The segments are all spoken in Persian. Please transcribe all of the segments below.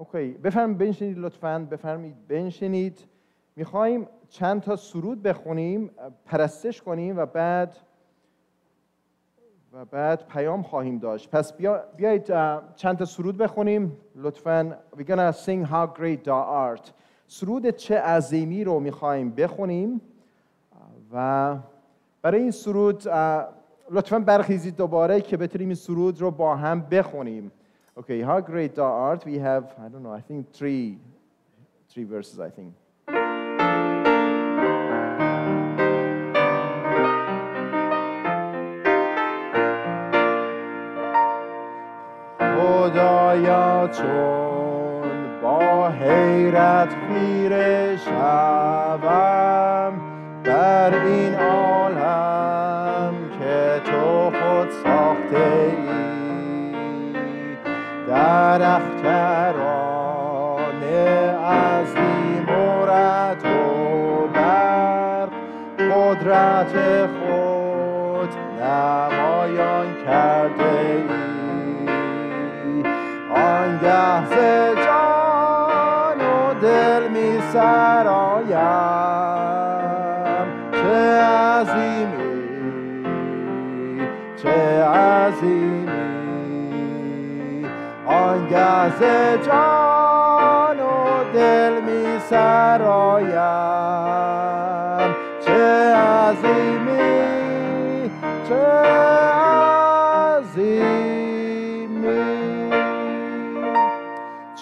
اوکی بفرمایید بنشینید لطفا بفرمایید بنشینید. می‌خوایم چند تا سرود بخونیم پرستش کنیم و بعد و بعد پیام خواهیم داشت. پس بیا، بیایید چند تا سرود بخونیم. لطفا we're gonna sing how great thou art. سرود چه عظیمی رو می‌خوایم بخونیم. و برای این سرود لطفا برخیزید دوباره که بتونیم این سرود رو با هم بخونیم. Okay, how great thou art. We have, I don't know, I think three, three verses, I think. خدایا چون با حیرت خیره شوم در این عالم که تو خود ساخته ای در اختران عظیم و رد و برق قدرت خود نمایان کرده ای. آنگه ز جان و دل می سرایم. چه عظیمی چه عظیمی. آنگه ز جان و دل می سرایم. چه عظیمی چه عظیمی.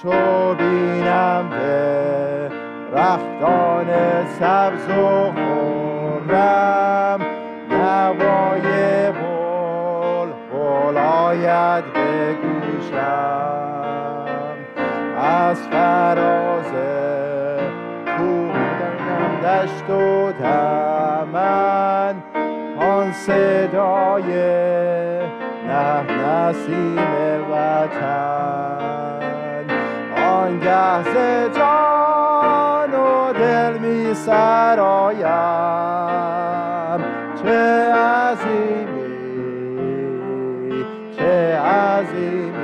چو بینم به رختان سبز و خورم نوای بل بل آید به از فراز کوه دشت و دمن آن صدای نه نسیم وطن. آنگه ز جان و دل می سرایم. چه عظیمی چه عظیمی.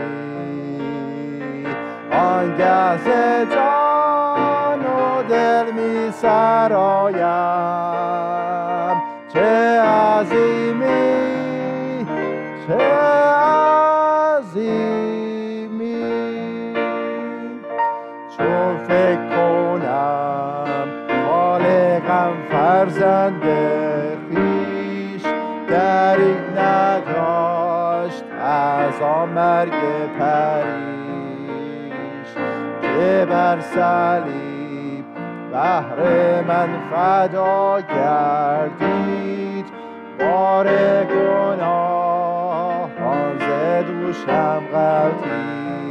آنگه جان و دل می سرایم. چه عظیمی چه عظیمی. چون فکر کنم خالقم فرزند خیش دریغ نداشت از آن مرگ پریش بر صلیب بهر من فدا گردید. بار گناه آن ز دوشم غلطید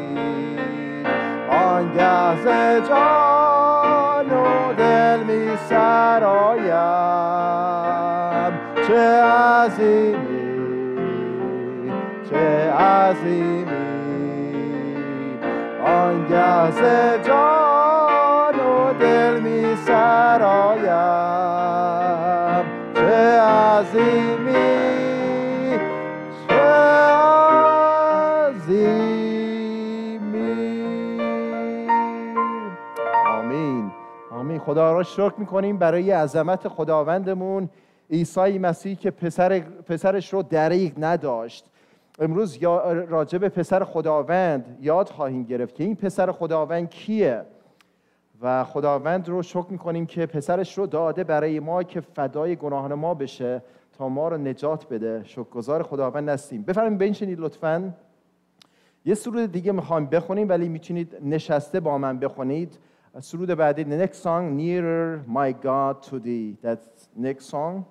آنگه ز جان و دل می سرایم. چه عظیمی چه عظیمی. آنگه ز جان و دل می سرایم. چه عظیمی چه عظیمی. آمین. آمین. خدا را شکر می‌کنیم برای عظمت خداوندمون. عیسی مسیح که پسر پسرش رو دریغ نداشت. امروز راجع به پسر خداوند یاد خواهیم گرفت که این پسر خداوند کیه. و خداوند رو شکر می‌کنیم که پسرش رو داده برای ما که فدای گناهان ما بشه تا ما رو نجات بده. شکرگزار خداوند هستیم. بفرمایید بنشینید لطفاً. یه سرود دیگه می‌خوایم بخونیم ولی می‌تونید نشسته با من بخونید. سرود بعدی the next song nearer my God to thee. That's next song.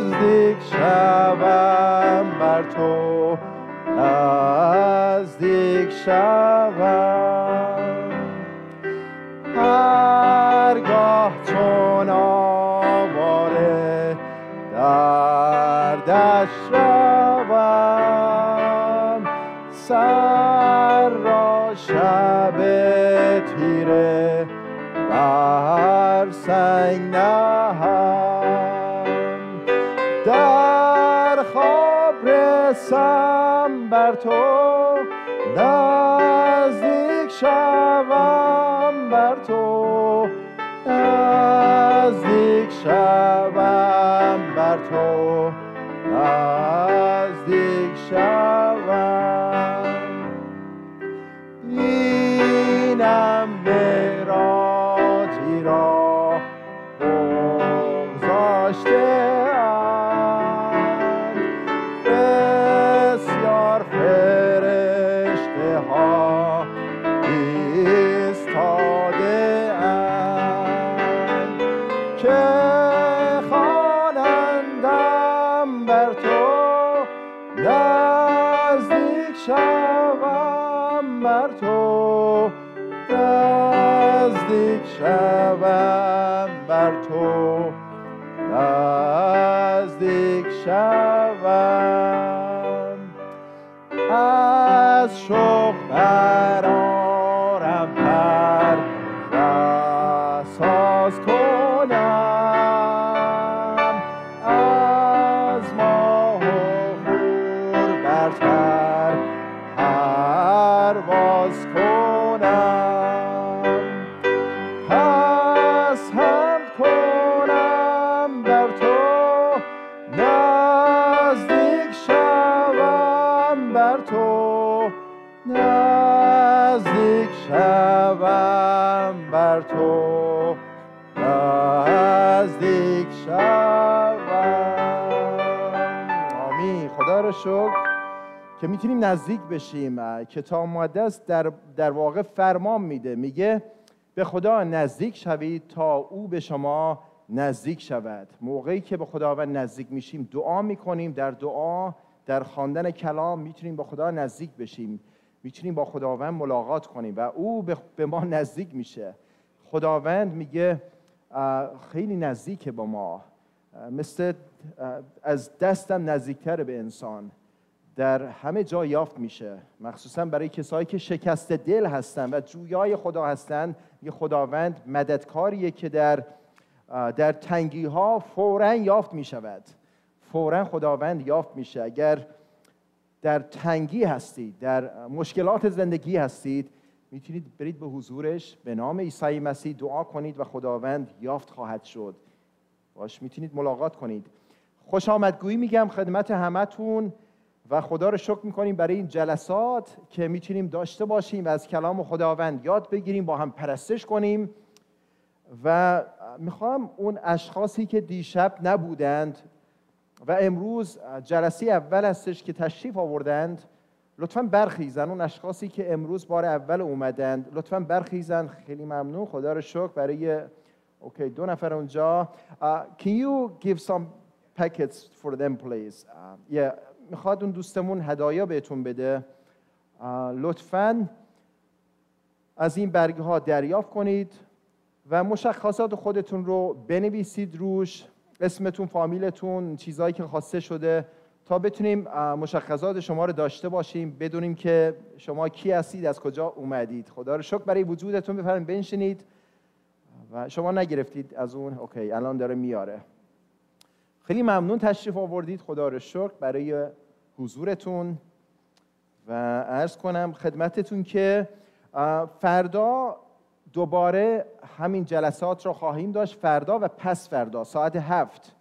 نزدیک شوم بر تو نزدیک شوم. هرگاه چون آواره در دشت روم سر را شب تیره بر سنگ رسم بر تو نزدیک شوم بر تو. نزدیک شوم بر تو. که می‌تونیم نزدیک بشیم. کتاب مقدس در, در واقع فرمان میده. میگه به خدا نزدیک شوید تا او به شما نزدیک شود. موقعی که به خداوند نزدیک میشیم دعا می‌کنیم. در دعا در خواندن کلام می‌تونیم با خدا نزدیک بشیم. می‌تونیم با خداوند ملاقات کنیم و او به ما نزدیک میشه. خداوند میگه خیلی نزدیکه با ما. مثل از دستم نزدیکتر به انسان. در همه جا یافت میشه. مخصوصا برای کسایی که شکست دل هستن و جویای خدا هستن یه خداوند مددکاریه که در در تنگی ها فورا یافت می شود فورا خداوند یافت میشه. اگر در تنگی هستید در مشکلات زندگی هستید می‌تونید برید به حضورش. به نام عیسی مسیح دعا کنید و خداوند یافت خواهد شد. باش می‌تونید ملاقات کنید. خوش آمدگویی میگم خدمت همتون. و خدا رو شکر می‌کنیم برای این جلسات که می‌تونیم داشته باشیم و از کلام خداوند یاد بگیریم با هم پرستش کنیم. و می‌خوام اون اشخاصی که دیشب نبودند و امروز جلسه اول هستش که تشریف آوردند لطفا برخیزن. اون اشخاصی که امروز بار اول اومدند لطفا برخیزن. خیلی ممنون. خدا رو شکر. برای اوکی دو نفر اونجا. Uh, can you give some packets for them please? Uh. می‌خواد اون دوستمون هدایا بهتون بده. لطفا از این برگه ها دریافت کنید و مشخصات خودتون رو بنویسید روش اسمتون فامیلتون چیزهایی که خواسته شده تا بتونیم مشخصات شما رو داشته باشیم بدونیم که شما کی هستید از کجا اومدید. خدا رو شکر برای وجودتون بفرمایید بنشینید و شما نگرفتید از اون. اوکی الان داره میاره. خیلی ممنون تشریف آوردید. خدا رو شکر برای حضورتون. و عرض کنم خدمتتون که فردا دوباره همین جلسات رو خواهیم داشت. فردا و پس فردا ساعت هفت.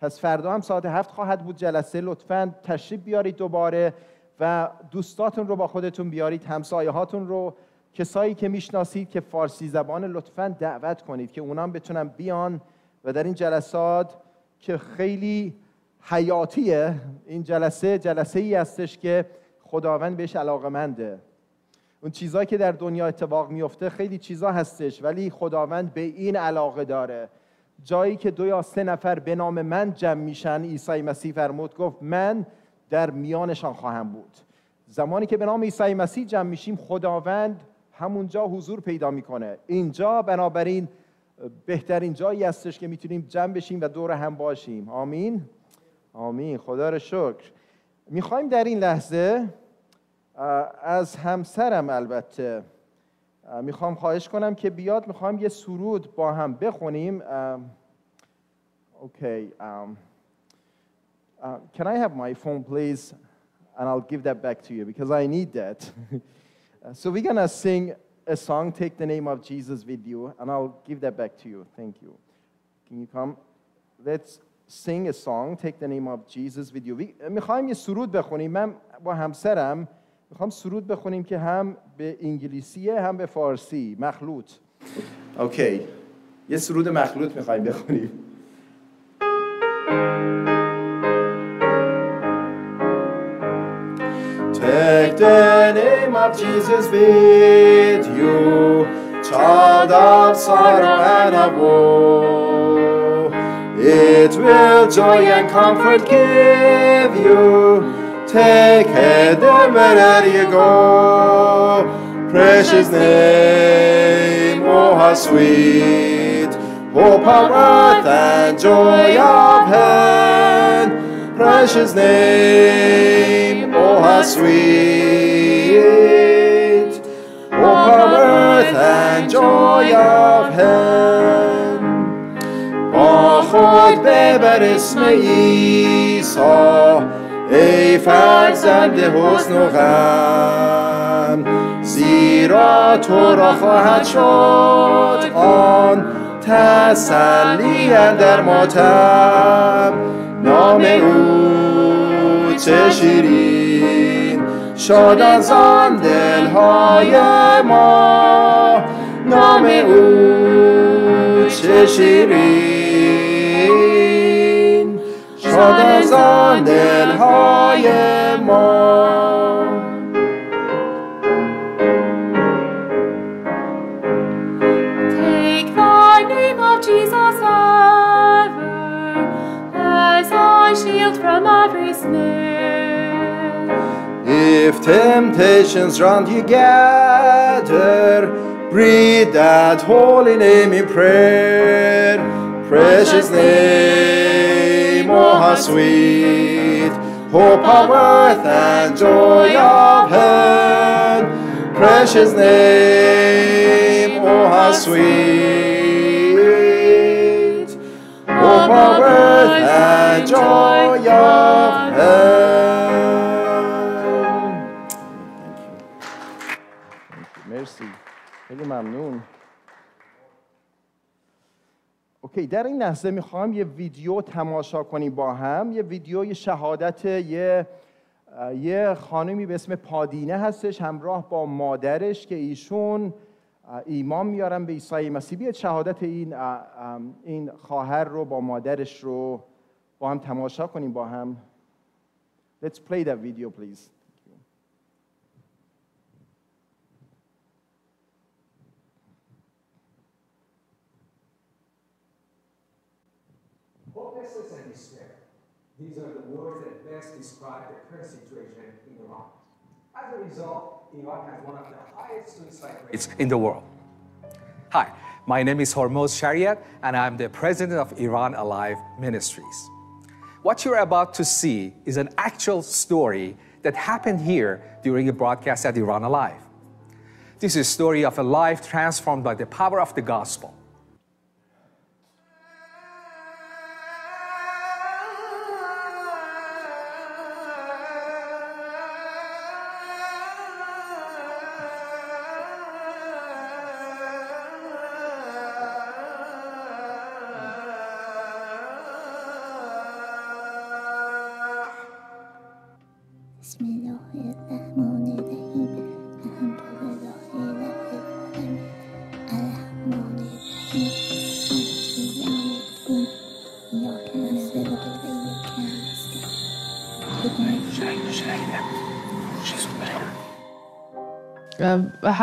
پس فردا هم ساعت هفت خواهد بود جلسه. لطفا تشریف بیارید دوباره و دوستاتون رو با خودتون بیارید همسایه هاتون رو. کسایی که می‌شناسید که فارسی زبان لطفا دعوت کنید که اونام بتونن بیان و در این جلسات که خیلی حیاتیه. این جلسه جلسه ای هستش که خداوند بهش علاقه منده اون چیزهایی که در دنیا اتفاق میفته خیلی چیزا هستش ولی خداوند به این علاقه داره. جایی که دو یا سه نفر به نام من جمع میشن عیسی مسیح فرمود گفت من در میانشان خواهم بود. زمانی که به نام عیسی مسیح جمع میشیم خداوند همونجا حضور پیدا می‌کنه. اینجا بنابراین بهترین جایی هستش که می‌تونیم جمع بشیم و دور هم باشیم. آمین؟ آمین. خدا رو شکر. می‌خوایم در این لحظه از همسرم البته می‌خوام خواهش کنم که بیاد می‌خوام یه سرود با هم بخونیم. اوکی. can I have my phone please? And I'll give that back to you because I need that. So we're gonna sing a song take the name of Jesus with you and I'll give that back to you thank you can you come let's sing a song take the name of Jesus with you می‌خوایم یه سرود بخونیم من با همسرم می‌خوام سرود بخونیم که هم به انگلیسیه هم به فارسی مخلوط اوکی یه سرود مخلوط می‌خوایم بخونیم Take the name of Jesus with you, child of sorrow and of woe. It will joy and comfort give you. Take heed it wherever you go. Precious name, oh how sweet. Hope of earth and joy of heaven. Precious name, how sweet. Hope of earth and joy of heaven. با خود ببر اسم عیسی ای فرزند حسن و غم زیرا تو را خواهد شد آن تسلی در ماتم نام او چه شیرین شاد از آن دلهای ما. نام او چه شیرین. شاد از آن دلهای ما. If temptations round you gather, breathe that holy name in prayer. Precious name, oh how sweet, hope of earth and joy of heaven. Precious name, oh how sweet, hope of earth and joy of heaven. ممنون. اوکی در این لحظه می‌خوام یه ویدیو تماشا کنیم با هم. یه ویدیو شهادت یه یه خانمی به اسم پادینه هستش همراه با مادرش که ایشون ایمان میارن به عیسی مسیح. بیاد شهادت این این خواهر رو با مادرش رو با هم تماشا کنیم با هم. Let's play that video please. Hopelessness and despair. These are the words that best describe the current situation in Iran. As a result, Iran has one of the highest suicide rates in the world. Hi, my name is Hormoz Shariat, and I'm the president of Iran Alive Ministries. What you're about to see is an actual story that happened here during a broadcast at Iran Alive. This is a story of a life transformed by the power of the gospel.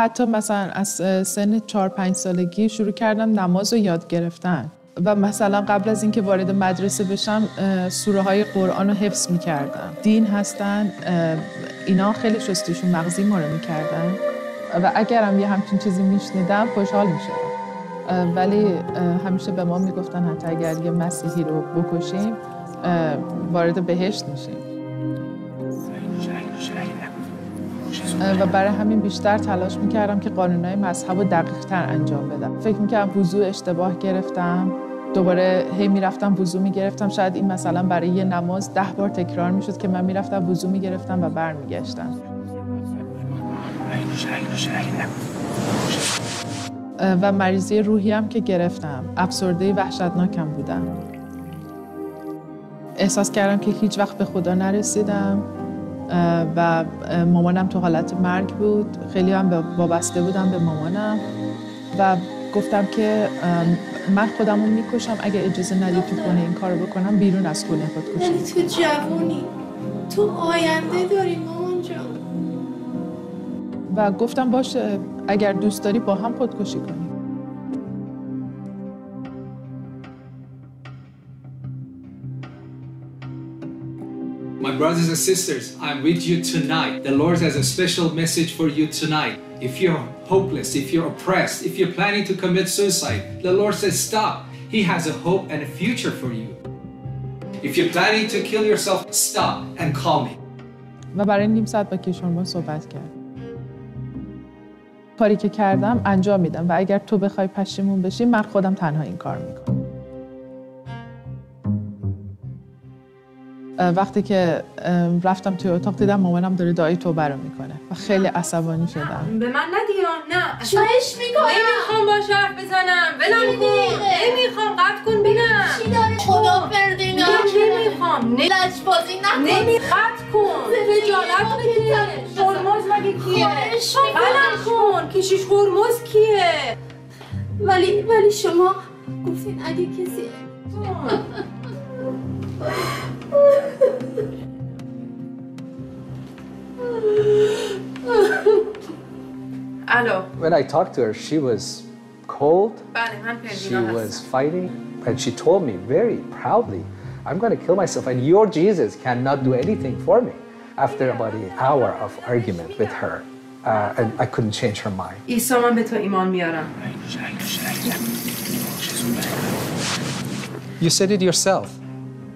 حتی مثلا از سن 4 5 سالگی شروع کردم نماز رو یاد گرفتن. و مثلا قبل از اینکه وارد مدرسه بشم سوره های قرآن رو حفظ می‌کردم. دین هستن اینا خیلی شستشون مغزی ما رو می‌کردن. و اگرم یه همچین چیزی میشنیدم خوشحال می‌شدم. ولی همیشه به ما می‌گفتن حتی اگر یه مسیحی رو بکشیم وارد بهشت میشیم. و برای همین بیشتر تلاش می‌کردم که قانونهای مذهب رو دقیق تر انجام بدم. فکر می‌کردم وضوع اشتباه گرفتم. دوباره هی می‌رفتم وضوع می‌گرفتم. شاید این مثلا برای یه نماز ده بار تکرار می‌شد که من می‌رفتم وضوع می‌گرفتم و برمیگشتم. و مریضی روحی هم که گرفتم. افسرده وحشتناکم بودم. احساس کردم که هیچ وقت به خدا نرسیدم. و مامانم تو حالت مرگ بود. خیلی هم وابسته بودم به مامانم. و گفتم که من خودم رو می‌کشم. اگه اجازه ندید تو خونه این کارو بکنم بیرون از خونه خودکشی تو جوونی. تو آینده داری مامان جان. و گفتم باشه اگر دوست داری با هم خودکشی کنیم. My brothers and sisters, I'm with you tonight. The Lord has a special message for you tonight. If you're hopeless, if you're oppressed, if you're planning to commit suicide, the Lord says stop. He has a hope and a future for you. If you're planning to kill yourself, stop and call me. و برای نیم ساعت با کشورما صحبت کرد کاری که کردم انجام میدم و اگر تو بخوای پشیمون بشی من خودم تنها این کار میکنم وقتی که رفتم توی اتاق دیدم مامانم داره دعای توبه رو می‌کنه و خیلی عصبانی شدم. به من ندیا نه؟ چایش می‌کنم نمی‌خوام باش حرف بزنم. کن. دقیقه. نمی‌خوام. قطع کن بینم. چی داره؟ خدا فردینا نه نمی‌خوام. نه. لجبازی نکن. نمی قطع کن. خجالت بده. هرمز مگه کیه؟ می‌کنم. کن. کشیش هرمز کیه؟ ولی ولی شما گفتین اگه کسی الو When I talked to her, she was cold, بله من she پروینا was هستم fighting, and she told me very proudly, I'm going to kill myself, and your Jesus cannot do anything for me. After about an hour of argument with her, uh, and I couldn't change her mind. عیسی من به تو ایمان میارم You said it yourself.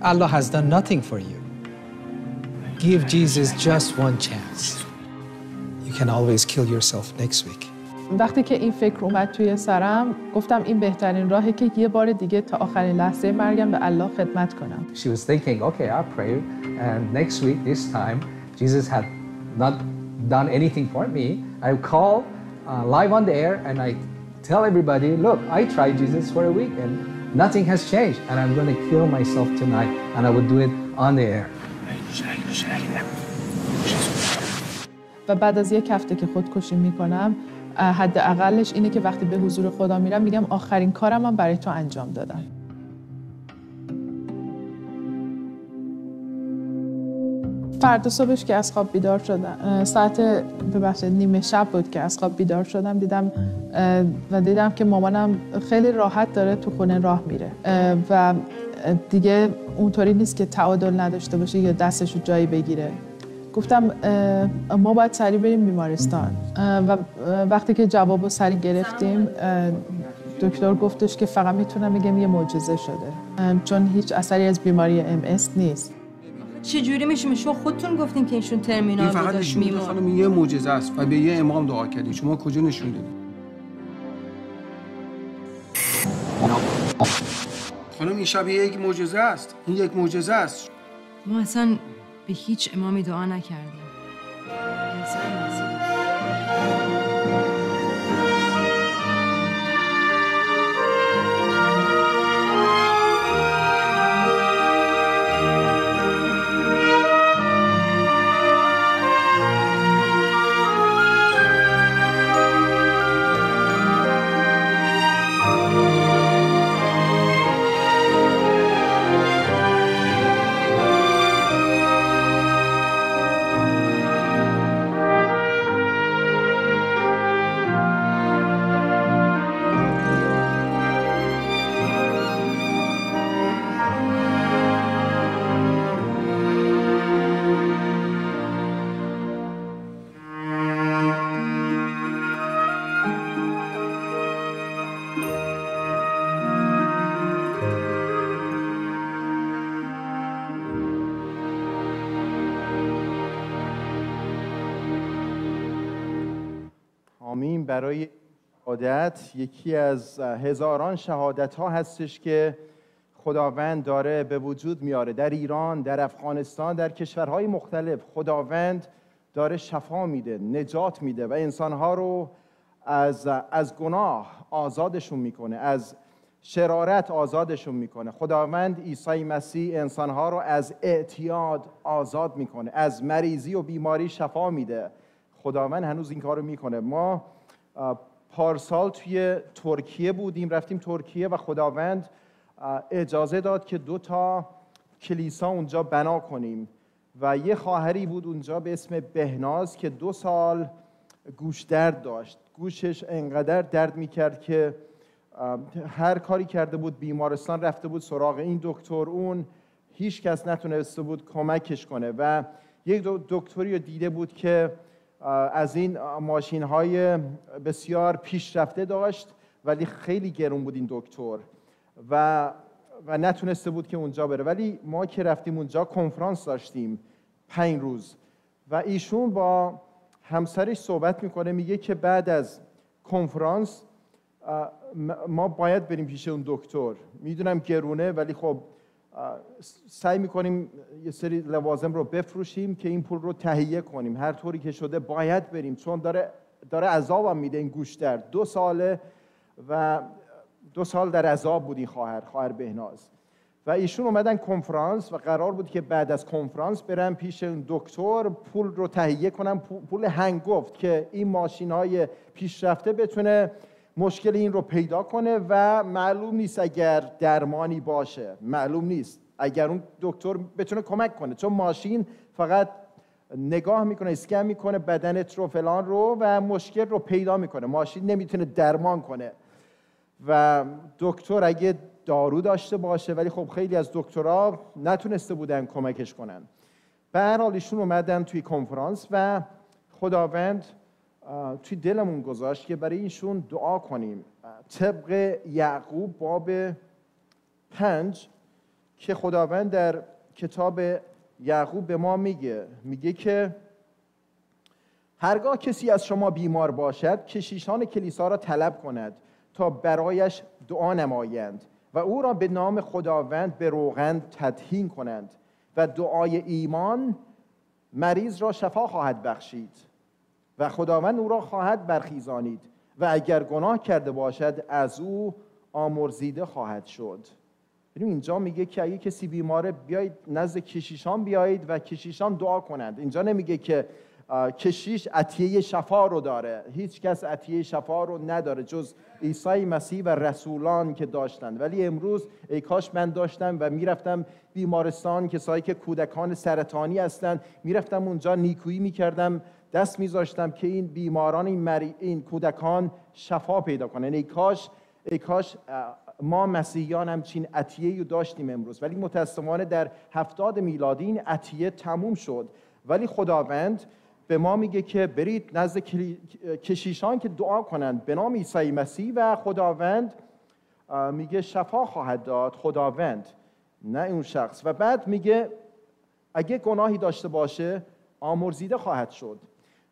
Allah has done nothing for you. Give Jesus just one chance. You can always kill yourself next week. وقتی که این فکر اومد توی سرم گفتم این بهترین راهه که یه بار دیگه تا آخرین لحظه مرگم به الله خدمت کنم She was thinking, okay, I'll pray, and next week, this time, Jesus had not done anything for me. I call uh, live on the air and I tell everybody, look, I tried Jesus for a week and nothing has changed, and I'm going to kill myself tonight, and I will do it on the air. و بعد از یک هفته که خودکشی می‌کنم حد اقلش اینه که وقتی به حضور خدا میرم میگم آخرین کارم من برای تو انجام دادم فردا صبحش که از خواب بیدار شدم ساعت ببخشید نیمه شب بود که از خواب بیدار شدم دیدم و دیدم که مامانم خیلی راحت داره تو خونه راه میره. و دیگه اونطوری نیست که تعادل نداشته باشه یا دستش جایی بگیره. گفتم ما باید سریع بریم بیمارستان. و وقتی که جواب رو سریع گرفتیم دکتر گفتش که فقط می‌تونم بگم یه معجزه شده. چون هیچ اثری از بیماری ام نیست. چجوری میشه شما خودتون گفتین که ایشون این ترمینال بود فقط داشت میمون خانم این یه معجزه است و به یه امام دعا کردین. شما کجا نشون دادین؟ خانم این شبیه یک معجزه است. این یک معجزه است. ما اصلا به هیچ امامی دعا نکردیم. برای شهادت یکی از هزاران شهادت ها هستش که خداوند داره به وجود میاره. در ایران در افغانستان در کشورهای مختلف خداوند داره شفا میده نجات میده و انسانها رو از, از گناه آزادشون می‌کنه از شرارت آزادشون می‌کنه. خداوند عیسی مسیح انسانها رو از اعتیاد آزاد می‌کنه از مریضی و بیماری شفا میده. خداوند هنوز این کار رو می‌کنه. ما پارسال توی ترکیه بودیم رفتیم ترکیه و خداوند اجازه داد که دو تا کلیسا اونجا بنا کنیم. و یه خواهری بود اونجا به اسم بهناز که دو سال گوش درد داشت. گوشش انقدر درد می‌کرد که هر کاری کرده بود بیمارستان رفته بود سراغ این دکتر اون هیچ کس نتونسته بود کمکش کنه. و یک دکتری رو دیده بود که از این ماشین های بسیار پیشرفته داشت ولی خیلی گرون بود این دکتر. و و نتونسته بود که اونجا بره. ولی ما که رفتیم اونجا کنفرانس داشتیم پنج روز. و ایشون با همسرش صحبت می‌کنه میگه که بعد از کنفرانس ما باید بریم پیش اون دکتر. می‌دونم گرونه ولی خب سعی می‌کنیم یه سری لوازم رو بفروشیم که این پول رو تهیه کنیم. هر طوری که شده باید بریم چون داره داره عذابم میده این گوش درد دو ساله و دو سال در عذاب بود این خواهر خواهر بهناز. و ایشون اومدن کنفرانس و قرار بود که بعد از کنفرانس برن پیش دکتر پول رو تهیه کنم پول هنگفت که این ماشین های پیشرفته بتونه مشکل این رو پیدا کنه و معلوم نیست اگر درمانی باشه. معلوم نیست. اگر اون دکتر بتونه کمک کنه. چون ماشین فقط نگاه می‌کنه اسکن می‌کنه بدنت رو فلان رو و مشکل رو پیدا می‌کنه. ماشین نمی‌تونه درمان کنه. و دکتر اگه دارو داشته باشه ولی خب خیلی از دکترها نتونسته بودن کمکش کنن. به هر حال ایشون اومدن توی کنفرانس و خداوند توی دلمون گذاشت که برای اینشون دعا کنیم. طبق یعقوب باب پنج که خداوند در کتاب یعقوب به ما میگه. میگه که هرگاه کسی از شما بیمار باشد کشیشان کلیسا را طلب کند تا برایش دعا نمایند و او را به نام خداوند به روغن تدهین کنند و دعای ایمان مریض را شفا خواهد بخشید. و خداوند او را خواهد برخیزانید و اگر گناه کرده باشد از او آمرزیده خواهد شد. ببین اینجا میگه که اگه کسی بیماره بیایید نزد کشیشان بیایید و کشیشان دعا کنند. اینجا نمیگه که کشیش عطیه شفا رو داره. هیچ کس عطیه شفا رو نداره جز عیسی مسیح و رسولان که داشتند ولی امروز ای کاش من داشتم و می‌رفتم بیمارستان کسایی که کودکان سرطانی هستند می‌رفتم اونجا نیکویی می‌کردم دست میذاشتم که این بیماران این, این کودکان شفا پیدا کنن. ای کاش ای کاش ما مسیحیان همچین عطیه رو داشتیم امروز. ولی متاسفانه در هفتاد میلادی این عطیه تموم شد. ولی خداوند به ما میگه که برید نزد کشیشان که دعا کنند. به نام عیسی مسیح و خداوند میگه شفا خواهد داد خداوند نه اون شخص. و بعد میگه اگه گناهی داشته باشه آمرزیده خواهد شد.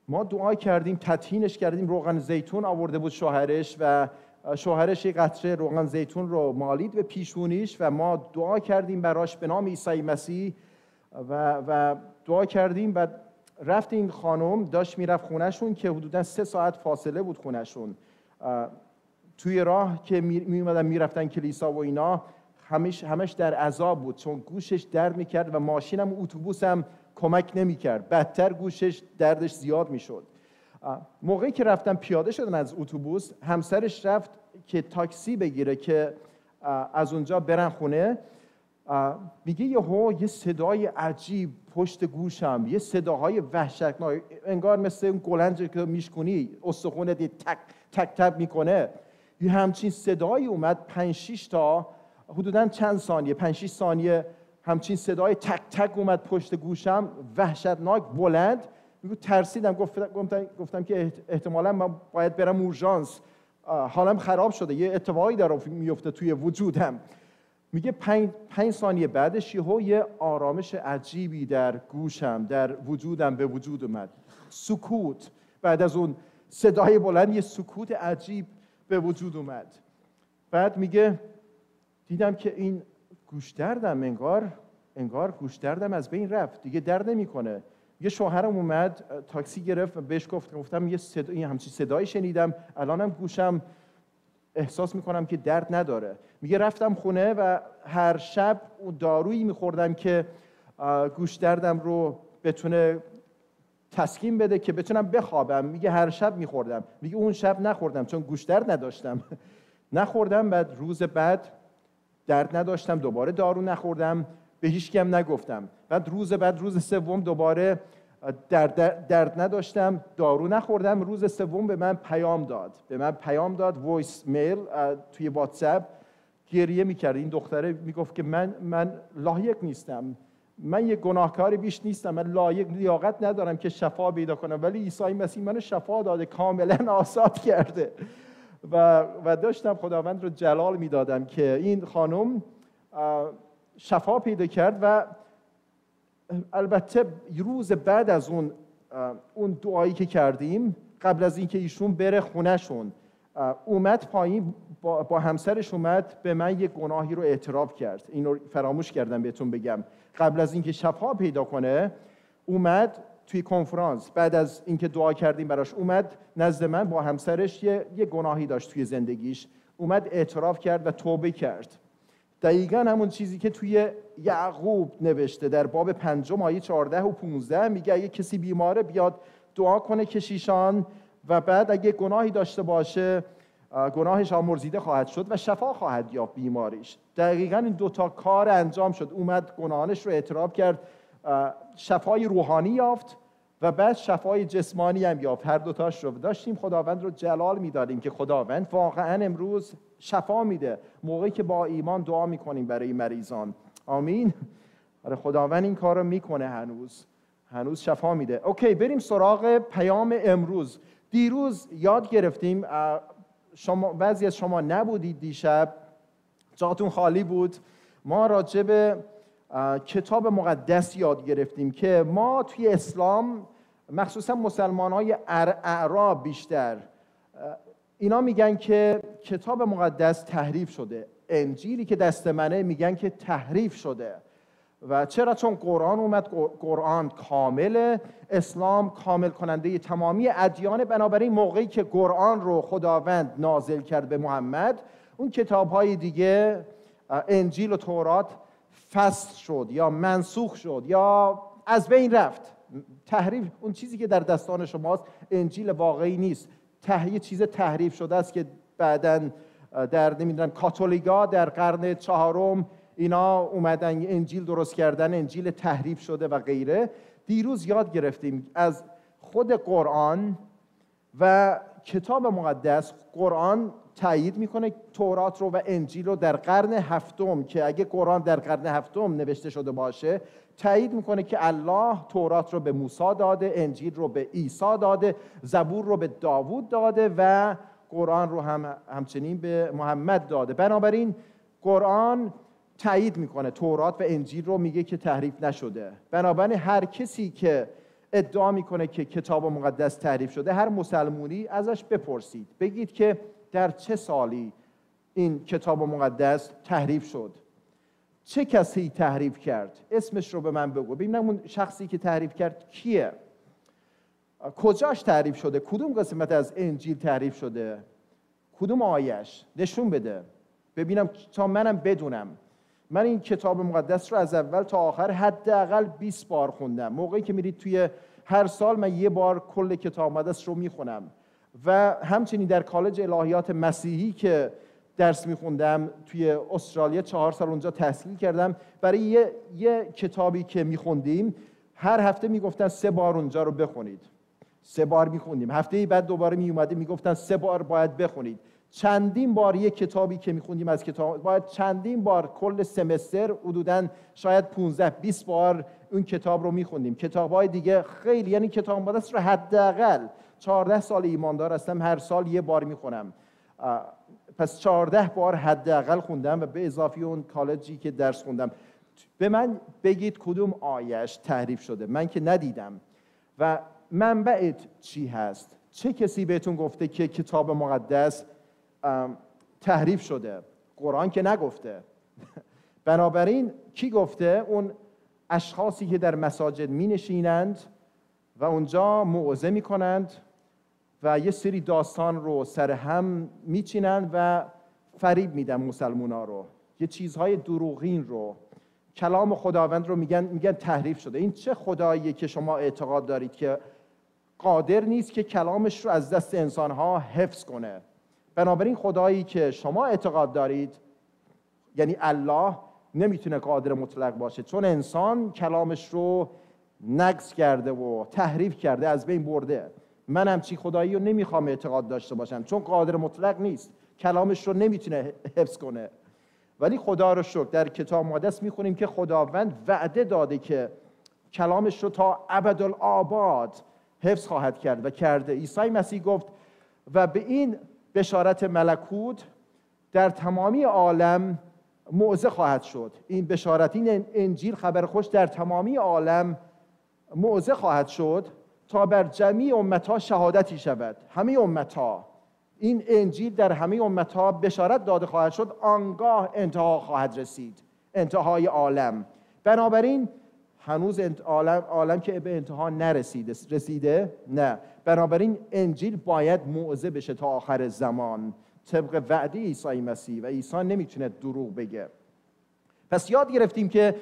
ما دعا کردیم تطهینش کردیم. روغن زیتون آورده بود شوهرش و شوهرش یک قطره روغن زیتون رو مالید به پیشونیش و ما دعا کردیم براش به نام عیسی مسیح و, و دعا کردیم. و رفت این خانم داشت می‌رفت خونهشون که حدودا سه ساعت فاصله بود خونهشون. توی راه که می اومدن می‌رفتن کلیسا و اینا همش, همش در عذاب بود. چون گوشش درد می‌کرد و ماشینم اتوبوسم کمک نمی‌کرد. بدتر گوشش دردش زیاد می‌شد. موقعی که رفتن پیاده شدن از اتوبوس همسرش رفت که تاکسی بگیره که از اونجا برن خونه. میگه یهو یه صدای عجیب پشت گوشم یه صداهای وحشتناک انگار مثل اون گلنج که میشکنی استخونت یه تک تک تک می‌کنه. یه همچین صدایی اومد پنج شیش تا حدودا چند ثانیه پنج شیش ثانیه همچین صدای تک تک اومد پشت گوشم وحشتناک بلند. میگو ترسیدم گفتم, گفتم که احتمالا من باید برم اورژانس. حالم خراب شده یه اتفاقی داره میفته توی وجودم. میگه پنج, پنج ثانیه بعدش یهو یه آرامش عجیبی در گوشم در وجودم به وجود اومد. سکوت. بعد از اون صدای بلند یه سکوت عجیب به وجود اومد. بعد میگه دیدم که این گوش دردم انگار انگار گوش دردم از بین رفت. دیگه درد نمی‌کنه. یه شوهرم اومد تاکسی گرفت و بهش گفت گفتم یه صدا همچین صدایی شنیدم. الانم گوشم احساس می‌کنم که درد نداره. میگه رفتم خونه و هر شب اون دارویی میخوردم که گوش دردم رو بتونه تسکین بده که بتونم بخوابم. میگه هر شب میخوردم. میگه اون شب نخوردم چون گوش درد نداشتم. نخوردم بعد روز بعد درد نداشتم. دوباره دارو نخوردم. به هیچ هم نگفتم. بعد روز بعد روز سوم دوباره درد, درد نداشتم دارو نخوردم. روز سوم به من پیام داد. به من پیام داد voicemail توی واتساپ. گریه می‌کرد. این دختره می‌گفت که من من لایق نیستم. من یه گناهکاری بیش نیستم. من لایق لیاقت ندارم که شفا پیدا کنم. ولی عیسی مسیح منو شفا داده کاملا آزاد کرده. و, و داشتم خداوند رو جلال می‌دادم که این خانم شفا پیدا کرد و البته روز بعد از اون اون دعایی که کردیم قبل از اینکه ایشون بره خونهشون اومد پایین با, همسرش اومد به من یک گناهی رو اعتراف کرد. اینو فراموش کردم بهتون بگم. قبل از اینکه شفا پیدا کنه اومد توی کنفرانس. بعد از اینکه دعا کردیم براش اومد نزد من با همسرش یه گناهی داشت توی زندگیش. اومد اعتراف کرد و توبه کرد. دقیقا همون چیزی که توی یعقوب نوشته در باب پنجم آیه 14 و 15 میگه اگه کسی بیماره بیاد دعا کنه کشیشان و بعد اگه گناهی داشته باشه اه، گناهش آمرزیده خواهد شد و شفا خواهد یافت بیماریش. دقیقا این دوتا کار انجام شد. اومد گناهانش رو اعتراف کرد شفای روحانی یافت. و بعد شفای جسمانی هم یافت. هر دوتاش رو داشتیم. خداوند رو جلال می‌دادیم که خداوند واقعا امروز شفا میده. موقعی که با ایمان دعا می‌کنیم برای مریضان. آمین. آره خداوند این کار رو می‌کنه هنوز. هنوز شفا میده. اوکی بریم سراغ پیام امروز. دیروز یاد گرفتیم شما بعضی از شما نبودید دیشب. جاتون خالی بود. ما راجع به کتاب مقدس یاد گرفتیم که ما توی اسلام مخصوصا مسلمان های اعراب بیشتر اینا میگن که کتاب مقدس تحریف شده. انجیلی که دست منه میگن که تحریف شده. و چرا؟ چون قرآن اومد قرآن کامل اسلام کامل کننده تمامی ادیان بنابراین موقعی که قرآن رو خداوند نازل کرد به محمد اون کتاب های دیگه انجیل و تورات فصل شد یا منسوخ شد یا از بین رفت. تحریف اون چیزی که در دستان شماست انجیل واقعی نیست. ته... یه چیز تحریف شده است که بعدا در نمی‌دونم کاتولیکا در قرن چهارم اینا اومدن انجیل درست کردن انجیل تحریف شده و غیره. دیروز یاد گرفتیم از خود قرآن و کتاب مقدس قرآن تایید می‌کنه تورات رو و انجیل رو در قرن هفتم که اگه قرآن در قرن هفتم نوشته شده باشه تایید می‌کنه که الله تورات رو به موسی داده انجیل رو به عیسی داده زبور رو به داوود داده و قرآن رو هم همچنین به محمد داده. بنابراین قرآن تایید می‌کنه تورات و انجیل رو میگه که تحریف نشده. بنابراین هر کسی که ادعا می‌کنه که کتاب مقدس تحریف شده هر مسلمونی ازش بپرسید. بگید که در چه سالی این کتاب مقدس تحریف شد. چه کسی تحریف کرد؟ اسمش رو به من بگو. ببینم اون شخصی که تحریف کرد کیه؟ کجاش تعریف شده؟ کدوم قسمت از انجیل تعریف شده؟ کدوم آیش نشون بده. ببینم تا منم بدونم. من این کتاب مقدس رو از اول تا آخر حداقل 20 بار خوندم. موقعی که میرید توی هر سال من یه بار کل کتاب مقدس رو می‌خونم. و همچنین در کالج الهیات مسیحی که درس میخوندم توی استرالیا چهار سال اونجا تحصیل کردم. برای یه, یه کتابی که میخوندیم هر هفته می‌گفتن سه بار اونجا رو بخونید. سه بار میخوندیم. هفته بعد دوباره میومدیم می‌گفتن سه بار باید بخونید. چندین بار یک کتابی که میخوندیم از کتاب باید چندین بار کل سمستر حدودا شاید 15 20 بار اون کتاب رو میخوندیم. کتاب های دیگه خیلی یعنی کتاب مقدس رو حداقل 14 سال ایماندار هستم هر سال یه بار می‌خونم. پس 14 بار حداقل خوندم و به اضافه اون کالجی که درس خوندم. به من بگید کدوم آیش تحریف شده. من که ندیدم. و منبعت چی هست؟ چه کسی بهتون گفته که کتاب مقدس تحریف شده؟ قرآن که نگفته. بنابراین کی گفته؟ اون اشخاصی که در مساجد می نشینند و اونجا موعظه می کنند و یه سری داستان رو سر هم میچینند و فریب میدن مسلمونا رو. یه چیزهای دروغین رو. کلام خداوند رو میگن میگن تحریف شده. این چه خداییه که شما اعتقاد دارید که قادر نیست که کلامش رو از دست انسانها حفظ کنه. بنابراین خدایی که شما اعتقاد دارید یعنی الله نمی‌تونه قادر مطلق باشه. چون انسان کلامش رو نقص کرده و تحریف کرده از بین برده. من همچی خدایی رو نمی‌خوام اعتقاد داشته باشم چون قادر مطلق نیست. کلامش رو نمی‌تونه حفظ کنه. ولی خدا رو شکر در کتاب مقدس می‌خونیم که خداوند وعده داده که کلامش رو تا ابدالآباد حفظ خواهد کرد و کرده. عیسی مسیح گفت و به این بشارت ملکوت در تمامی عالم موعظه خواهد شد. این بشارت این انجیل خبر خوش در تمامی عالم موعظه خواهد شد. تا بر جمعی امتها شهادتی شود. همه امتها. این انجیل در همه امتها بشارت داده خواهد شد آنگاه انتها خواهد رسید. انتهای عالم. بنابراین هنوز عالم, عالم که به انتها نرسیده رسیده؟ نه. بنابراین انجیل باید موعظه بشه تا آخر زمان. طبق وعده عیسی مسیح و عیسی نمی‌تونه دروغ بگه. پس یاد گرفتیم که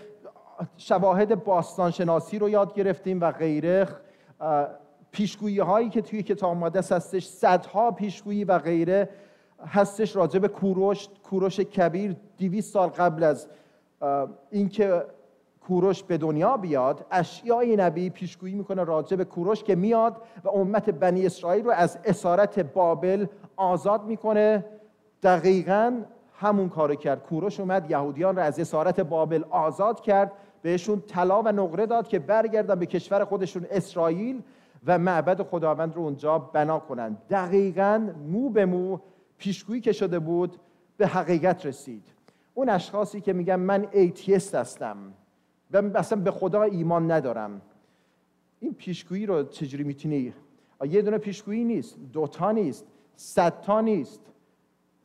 شواهد باستان شناسی رو یاد گرفتیم و غیره. پیشگویی هایی که توی کتاب مقدس هستش صدها پیشگویی و غیره هستش راجع به کوروش کوروش کبیر 200 سال قبل از اینکه کوروش به دنیا بیاد اشیای نبی پیشگویی می‌کنه راجع به کوروش که میاد و امت بنی اسرائیل رو از اسارت بابل آزاد می‌کنه. دقیقا همون کارو کرد. کوروش اومد یهودیان رو از اسارت بابل آزاد کرد. بهشون طلا و نقره داد که برگردن به کشور خودشون اسرائیل و معبد خداوند رو اونجا بنا کنن. دقیقا مو به مو پیشگویی که شده بود به حقیقت رسید. اون اشخاصی که میگن من ایتیست هستم و اصلا به خدا ایمان ندارم. این پیشگویی رو چجوری می‌تونی؟ یه دونه پیشگویی نیست دوتا نیست صدتا نیست.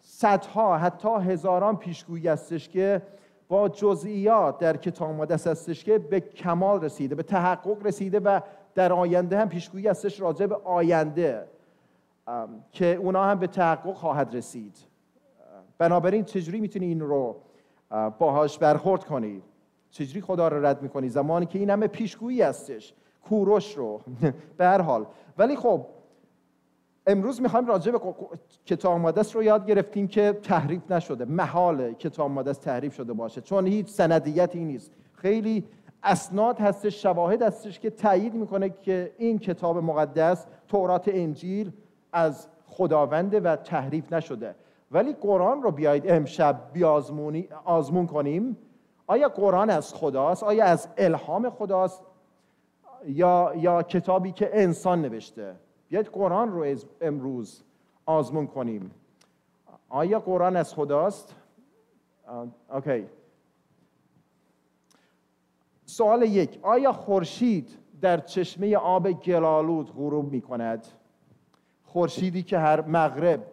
صدها حتی هزاران پیشگویی هستش که با جزئیات در کتاب مقدس هستش که به کمال رسیده به تحقق رسیده و در آینده هم پیشگویی هستش راجع به آینده که اونا هم به تحقق خواهد رسید. بنابراین چجوری می‌تونی این رو اه، باهاش برخورد کنی؟ چجوری خدا رو رد می‌کنی؟ زمانی که این همه پیشگویی هستش کوروش رو. به هر حال. ولی خب امروز می‌خوایم راجع به کتاب مقدس رو یاد گرفتیم که تحریف نشده محال کتاب مقدس تحریف شده باشه. چون هیچ سندیتی نیست. خیلی اسناد هستش شواهد هستش که تایید می‌کنه که این کتاب مقدس تورات انجیل از خداونده و تحریف نشده. ولی قرآن رو بیایید امشب بیازمونی آزمون کنیم. آیا قرآن از خداست؟ آیا از الهام خداست؟ یا, یا کتابی که انسان نوشته؟ بیاید قرآن رو امروز آزمون کنیم آیا قرآن از خداست؟ اوکی سوال یک آیا خورشید در چشمه آب گلالود غروب می کند؟ خورشیدی که هر مغرب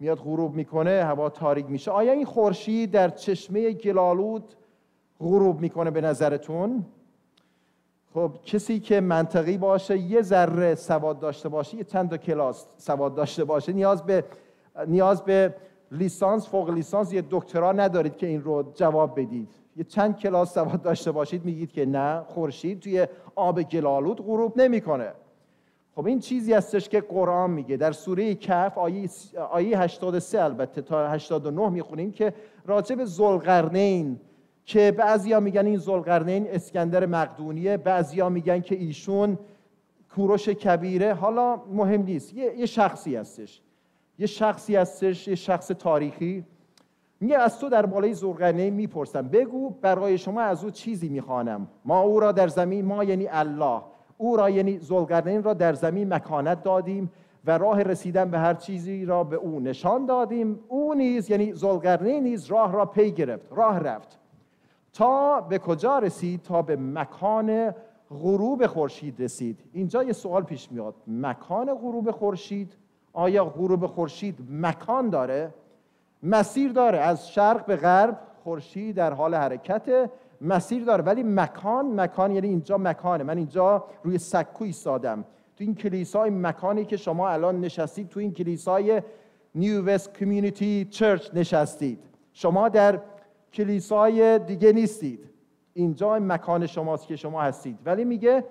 میاد غروب می‌کنه هوا تاریک میشه آیا این خورشید در چشمه گلالود غروب می‌کنه به نظرتون؟ خب کسی که منطقی باشه یه ذره سواد داشته باشه یه چند کلاس سواد داشته باشه نیاز به نیاز به لیسانس فوق لیسانس یه دکترا ندارید که این رو جواب بدید. یه چند کلاس سواد داشته باشید میگید که نه خورشید توی آب گلالود غروب نمی‌کنه. خب این چیزی هستش که قرآن میگه. در سوره کهف آیه آیه 83 البته تا 89 می‌خونیم که راجع به ذوالقرنین که بعضیا میگن این ذوالقرنین اسکندر مقدونیه بعضیا میگن که ایشون کوروش کبیره. حالا مهم نیست یه, یه شخصی هستش. یه شخصی هستش یه شخص تاریخی. میگه از تو در بالای ذوالقرنین می‌پرسم. بگو برای شما از او چیزی می‌خوانم. ما او را در زمین ما یعنی الله. او را یعنی ذوالقرنین را در زمین مکانت دادیم و راه رسیدن به هر چیزی را به او نشان دادیم. او نیز یعنی ذوالقرنین نیز راه را پی گرفت راه رفت. تا به کجا رسید؟ تا به مکان غروب خورشید رسید. اینجا یه سوال پیش میاد. مکان غروب خورشید؟ آیا غروب خورشید مکان داره؟ مسیر داره. از شرق به غرب خورشید در حال حرکت مسیر داره. ولی مکان مکان یعنی اینجا مکانه. من اینجا روی سکو ایستادم. تو این کلیسای مکانی که شما الان نشستید تو این کلیسای نیو وست کمیونیتی چرچ نشستید. شما در کلیسای دیگه نیستید. اینجا مکان شماست که شما هستید. ولی میگه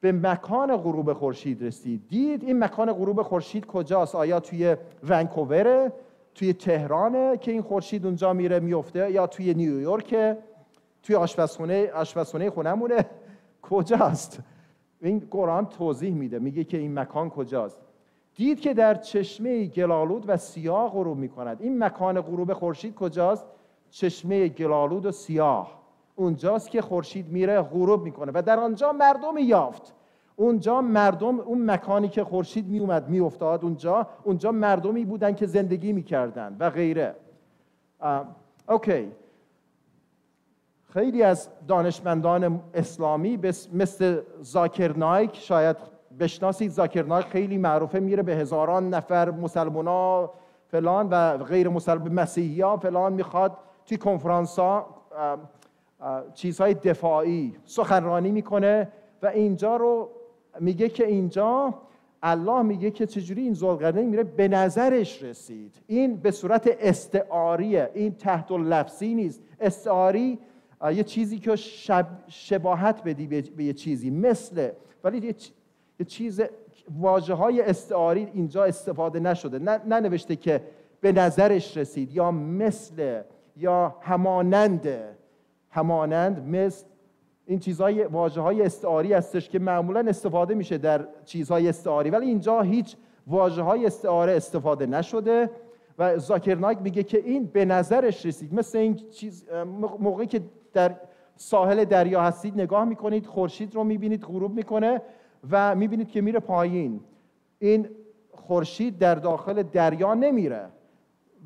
به مکان غروب خورشید رسید. دید این مکان غروب خورشید کجاست؟ آیا توی ونکووره توی تهرانه که این خورشید اونجا میره میفته؟ یا توی نیویورک توی آشپزخونه آشپزخونه خونمونه؟ کجاست؟ این قرآن توضیح میده. میگه که این مکان کجاست؟ دید که در چشمه گلالود و سیاه غروب می‌کند. این مکان غروب خورشید کجاست؟ چشمه گلالود و سیاه. اونجاست که خورشید میره غروب می‌کنه. و در آنجا مردم یافت. اونجا مردم اون مکانی که خورشید میومد میافتاد اونجا اونجا مردمی بودن که زندگی می‌کردن و غیره. اوکی. خیلی از دانشمندان اسلامی مثل زاکر نایک شاید بشناسید. زاکر نایک خیلی معروفه میره به هزاران نفر مسلمان فلان و غیر مسلمان مسیحی ها فلان می‌خواد توی کنفرانس ها چیزهای دفاعی سخنرانی می‌کنه و اینجا رو میگه که اینجا الله میگه که چجوری این زلقرنین میره به نظرش رسید. این به صورت استعاریه. این تحت لفظی نیست. استعاری یه چیزی که شب شباهت بدی به یه چیزی. مثل ولی یه چیز واجه های استعاری اینجا استفاده نشده. ننوشته که به نظرش رسید یا مثل یا هماننده همانند مثل این چیزهای واجه های استعاری هستش که معمولا استفاده میشه در چیزهای استعاری ولی اینجا هیچ واجه های استعاره استفاده نشده و زاکرنایک میگه که این به نظرش رسید. مثل این چیز موقعی که در ساحل دریا هستید نگاه می‌کنید خورشید رو می‌بینید غروب می‌کنه و می‌بینید که میره پایین. این خورشید در داخل دریا نمیره.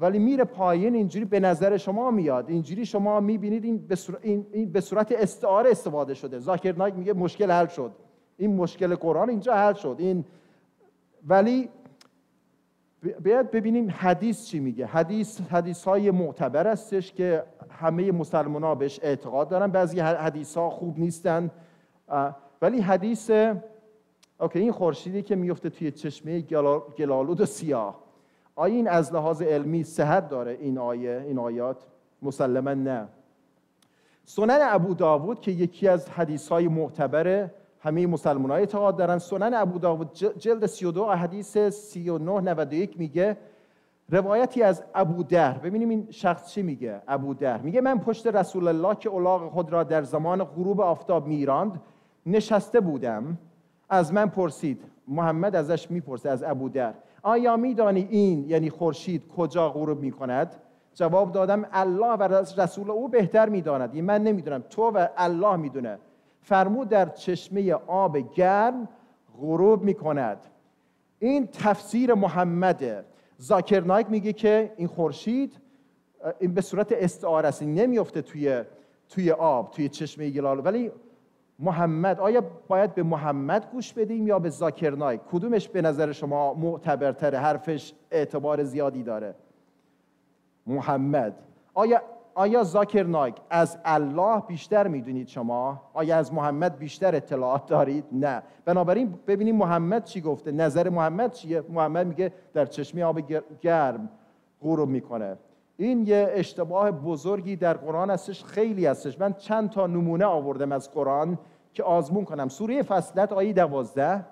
ولی میره پایین اینجوری به نظر شما میاد. اینجوری شما می‌بینید این به صورت, این به صورت استعاره استفاده شده. زاکر نایک میگه مشکل حل شد. این مشکل قرآن اینجا حل شد. این ولی باید ببینیم حدیث چی میگه. حدیث حدیث های معتبر هستش که همه مسلمان ها بهش اعتقاد دارن. بعضی حدیث ها خوب نیستن. ولی حدیث اوکی این خورشیدی که میفته توی چشمه گلالود و سیاه. آیا این از لحاظ علمی صحت داره این آیه این آیات؟ مسلما نه. سنن ابو داوود که یکی از حدیث های معتبر همه مسلمان های اعتقاد دارن. سنن ابو داوود جلد 32 حدیث 39 91 میگه روایتی از ابو در ببینیم این شخص چی میگه؟ ابو در میگه من پشت رسول الله که الاغ خود را در زمان غروب آفتاب میراند نشسته بودم. از من پرسید محمد ازش می‌پرسه از ابو در آیا میدانی این یعنی خورشید کجا غروب می‌کند؟ جواب دادم الله و رسول او بهتر می‌داند. این من نمی‌دونم تو و الله می‌دونه. فرمود در چشمه آب گرم غروب می‌کند. این تفسیر محمده. زاکر نایک میگه که این خورشید این به صورت استعاره است. نمیفته توی توی آب توی چشمه گلال ولی محمد آیا باید به محمد گوش بدیم یا به زاکرنای کدومش به نظر شما معتبرتره حرفش اعتبار زیادی داره محمد آیا آیا زاکر نایک از الله بیشتر می‌دونید شما؟ آیا از محمد بیشتر اطلاعات دارید؟ نه. بنابراین ببینیم محمد چی گفته. نظر محمد چیه؟ محمد میگه در چشمی آب گرم غروب می‌کنه. این یه اشتباه بزرگی در قرآن هستش خیلی هستش. من چند تا نمونه آوردم از قرآن که آزمون کنم. سوره فصلت آیه دوازده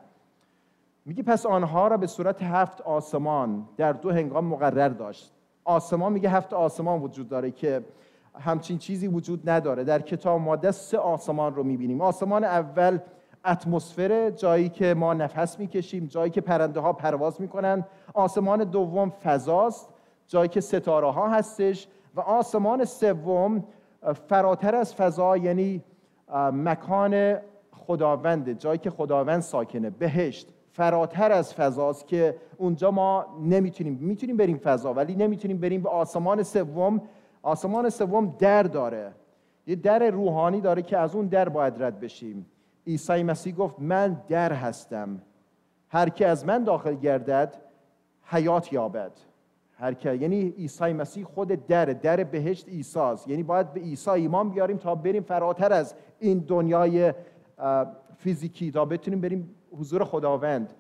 میگه پس آنها را به صورت هفت آسمان در دو هنگام مقرر داشت. آسمان میگه هفت آسمان وجود داره که همچین چیزی وجود نداره. در کتاب ماده سه آسمان رو می‌بینیم. آسمان اول اتمسفر جایی که ما نفس می‌کشیم جایی که پرنده ها پرواز می‌کنن. آسمان دوم فضاست. جایی که ستاره ها هستش و آسمان سوم فراتر از فضا یعنی مکان خداونده جایی که خداوند ساکنه بهشت. فراتر از فضاست که اونجا ما نمی‌تونیم می‌تونیم بریم فضا ولی نمی‌تونیم بریم به آسمان سوم. آسمان سوم در داره. یه در روحانی داره که از اون در باید رد بشیم. عیسی مسیح گفت من در هستم. هر که از من داخل گردد حیات یابد. هر که یعنی عیسی مسیح خود در در بهشت عیسی یعنی باید به عیسی ایمان بیاریم تا بریم فراتر از این دنیای فیزیکی تا بتونیم بریم حضور خداوند.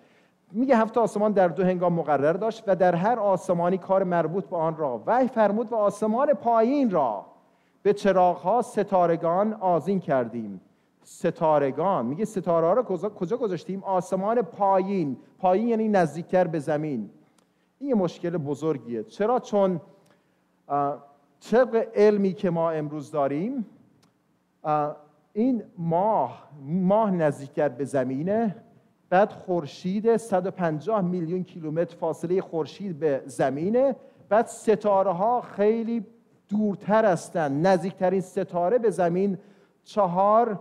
میگه هفت آسمان در دو هنگام مقرر داشت و در هر آسمانی کار مربوط به آن را. وحی فرمود و آسمان پایین را به چراغها ستارگان آزین کردیم. ستارگان میگه ستاره ها رو کجا گذاشتیم؟ آسمان پایین. پایین یعنی نزدیکتر به زمین. این یه مشکل بزرگیه. چرا؟ چون طبق علمی که ما امروز داریم این ماه ماه نزدیکتر به زمینه بعد خورشید 150 میلیون کیلومتر فاصله خورشید به زمینه بعد ستاره ها خیلی دورتر هستند نزدیکترین ستاره به زمین چهار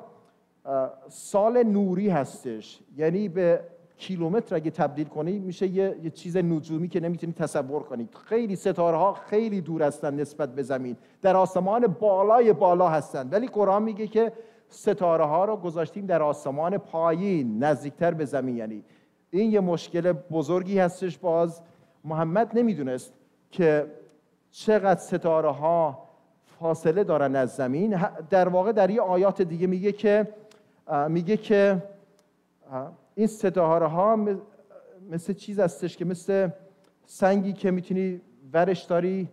سال نوری هستش. یعنی به کیلومتر اگه تبدیل کنی میشه یه،, یه, چیز نجومی که نمی‌تونید تصور کنید خیلی ستاره ها خیلی دور هستند نسبت به زمین. در آسمان بالای بالا هستند ولی قرآن میگه که ستاره ها رو گذاشتیم در آسمان پایین نزدیکتر به زمین. یعنی این یه مشکل بزرگی هستش. باز محمد نمی‌دونست که چقدر ستاره ها فاصله دارن از زمین. در واقع در یه آیات دیگه میگه که میگه که این ستاره ها مثل چیز هستش که مثل سنگی که می‌تونی ورش داری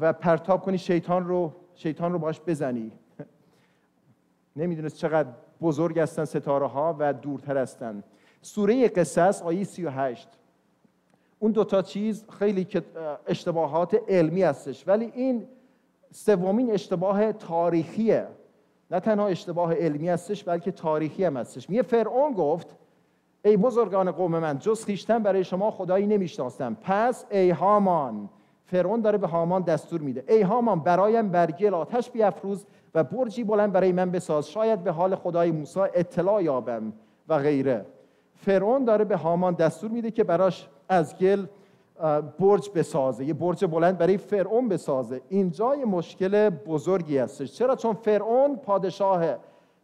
و پرتاب کنی شیطان رو شیطان رو باش بزنی. نمی‌دونست چقدر بزرگ هستن ستاره ها و دورتر هستن. سوره قصص آیه 38 اون دوتا چیز خیلی اشتباهات علمی هستش. ولی این سومین اشتباه تاریخیه. نه تنها اشتباه علمی هستش بلکه تاریخی هم هستش. میگه فرعون گفت ای بزرگان قوم من جز خیشتن برای شما خدایی نمی‌شناسم. پس ای هامان فرعون داره به هامان دستور میده. ای هامان برایم برگل آتش بیافروز و برجی بلند برای من بساز. شاید به حال خدای موسی اطلاع یابم و غیره. فرعون داره به هامان دستور میده که براش از گل برج بسازه. یه برج بلند برای فرعون بسازه. اینجا یه مشکل بزرگی هستش. چرا؟ چون فرعون پادشاه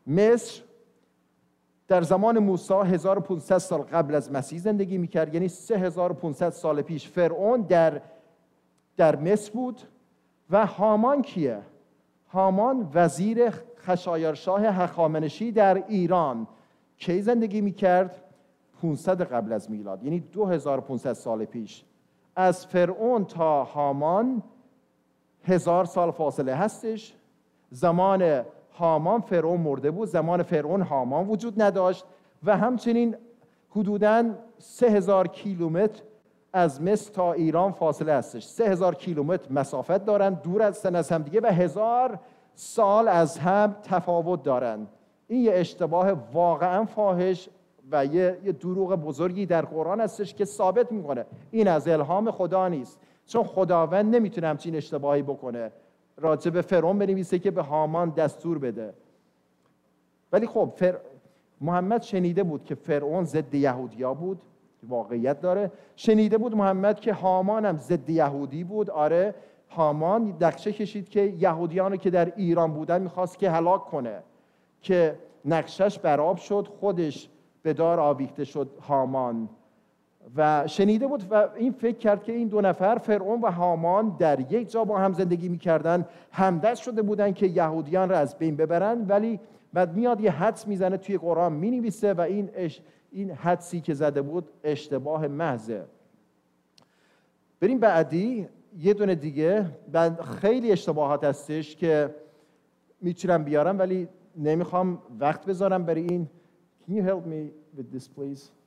مصر در زمان موسی 1500 سال قبل از مسیح زندگی می‌کرد یعنی 3500 سال پیش. فرعون در در مصر بود و هامان کیه؟ هامان وزیر خشایارشاه هخامنشی در ایران. کی زندگی می‌کرد؟ 500 قبل از میلاد یعنی 2500 سال پیش. از فرعون تا هامان هزار سال فاصله هستش. زمان هامان فرعون مرده بود. زمان فرعون هامان وجود نداشت و همچنین حدوداً سه هزار کیلومتر از مصر تا ایران فاصله هستش. سه هزار کیلومتر مسافت دارن دور از از هم دیگه و هزار سال از هم تفاوت دارن این یه اشتباه واقعا فاحش و یه, یه دروغ بزرگی در قرآن هستش که ثابت می‌کنه. این از الهام خدا نیست. چون خداوند نمی‌تونه همچین اشتباهی بکنه. راجع به فرعون بنویسه که به هامان دستور بده. ولی خب فر... محمد شنیده بود که فرعون ضد یهودیا بود واقعیت داره. شنیده بود محمد که هامان هم ضد یهودی بود. آره هامان نقشه کشید که یهودیان که در ایران بودن می‌خواست که هلاک کنه که نقشش براب شد خودش به دار آویخته شد هامان. و شنیده بود و این فکر کرد که این دو نفر فرعون و هامان در یک جا با هم زندگی می‌کردن. همدست شده بودن که یهودیان را از بین ببرن. ولی بعد میاد یه حدس می‌زنه توی قرآن می‌نویسه و این اش این حدسی که زده بود اشتباه محضه. بریم بعدی. یه دونه دیگه. بعد خیلی اشتباهات هستش که می‌تونم بیارم ولی نمی‌خوام وقت بذارم برای این. Can you help me with this please?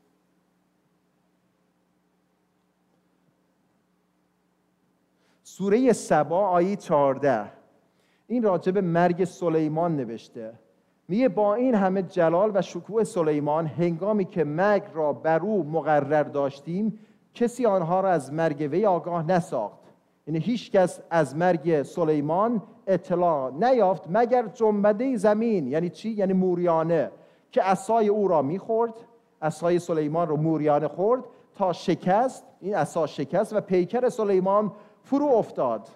سوره سبا آیه 14 این راجع به مرگ سلیمان نوشته. میگه با این همه جلال و شکوه سلیمان هنگامی که مرگ را بر او مقرر داشتیم کسی آنها را از مرگ وی آگاه نساخت. یعنی هیچ کس از مرگ سلیمان اطلاع نیافت مگر جنبده زمین یعنی چی؟ یعنی موریانه که اسای او را می‌خورد اسای سلیمان رو موریانه خورد تا شکست. این اسا شکست و پیکر سلیمان فرو افتاد.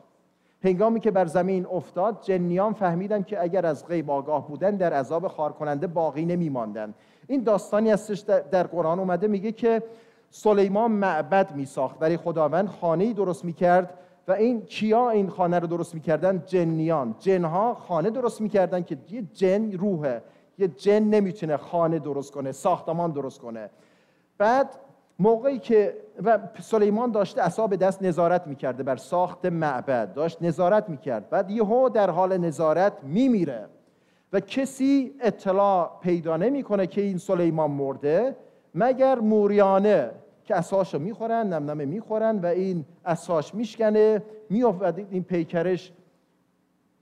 هنگامی که بر زمین افتاد جنیان فهمیدن که اگر از غیب آگاه بودن در عذاب خار کننده باقی نمیماندن این داستانی هستش در- در قرآن اومده میگه که سلیمان معبد می ساخت برای خداوند خانه ای درست می کرد و این کیا این خانه رو درست می‌کردن؟ جنیان. جنها خانه درست می‌کردن که یه جن روحه. یه جن نمی‌تونه خانه درست کنه ساختمان درست کنه. بعد موقعی که و سلیمان داشته عصا به دست نظارت می‌کرده بر ساخت معبد داشت نظارت می‌کرد. بعد یهو در حال نظارت میمیره و کسی اطلاع پیدا نمی‌کنه که این سلیمان مرده مگر موریانه که اساشو می‌خورن نمنمه می‌خورن و این اساش میشکنه میافت این پیکرش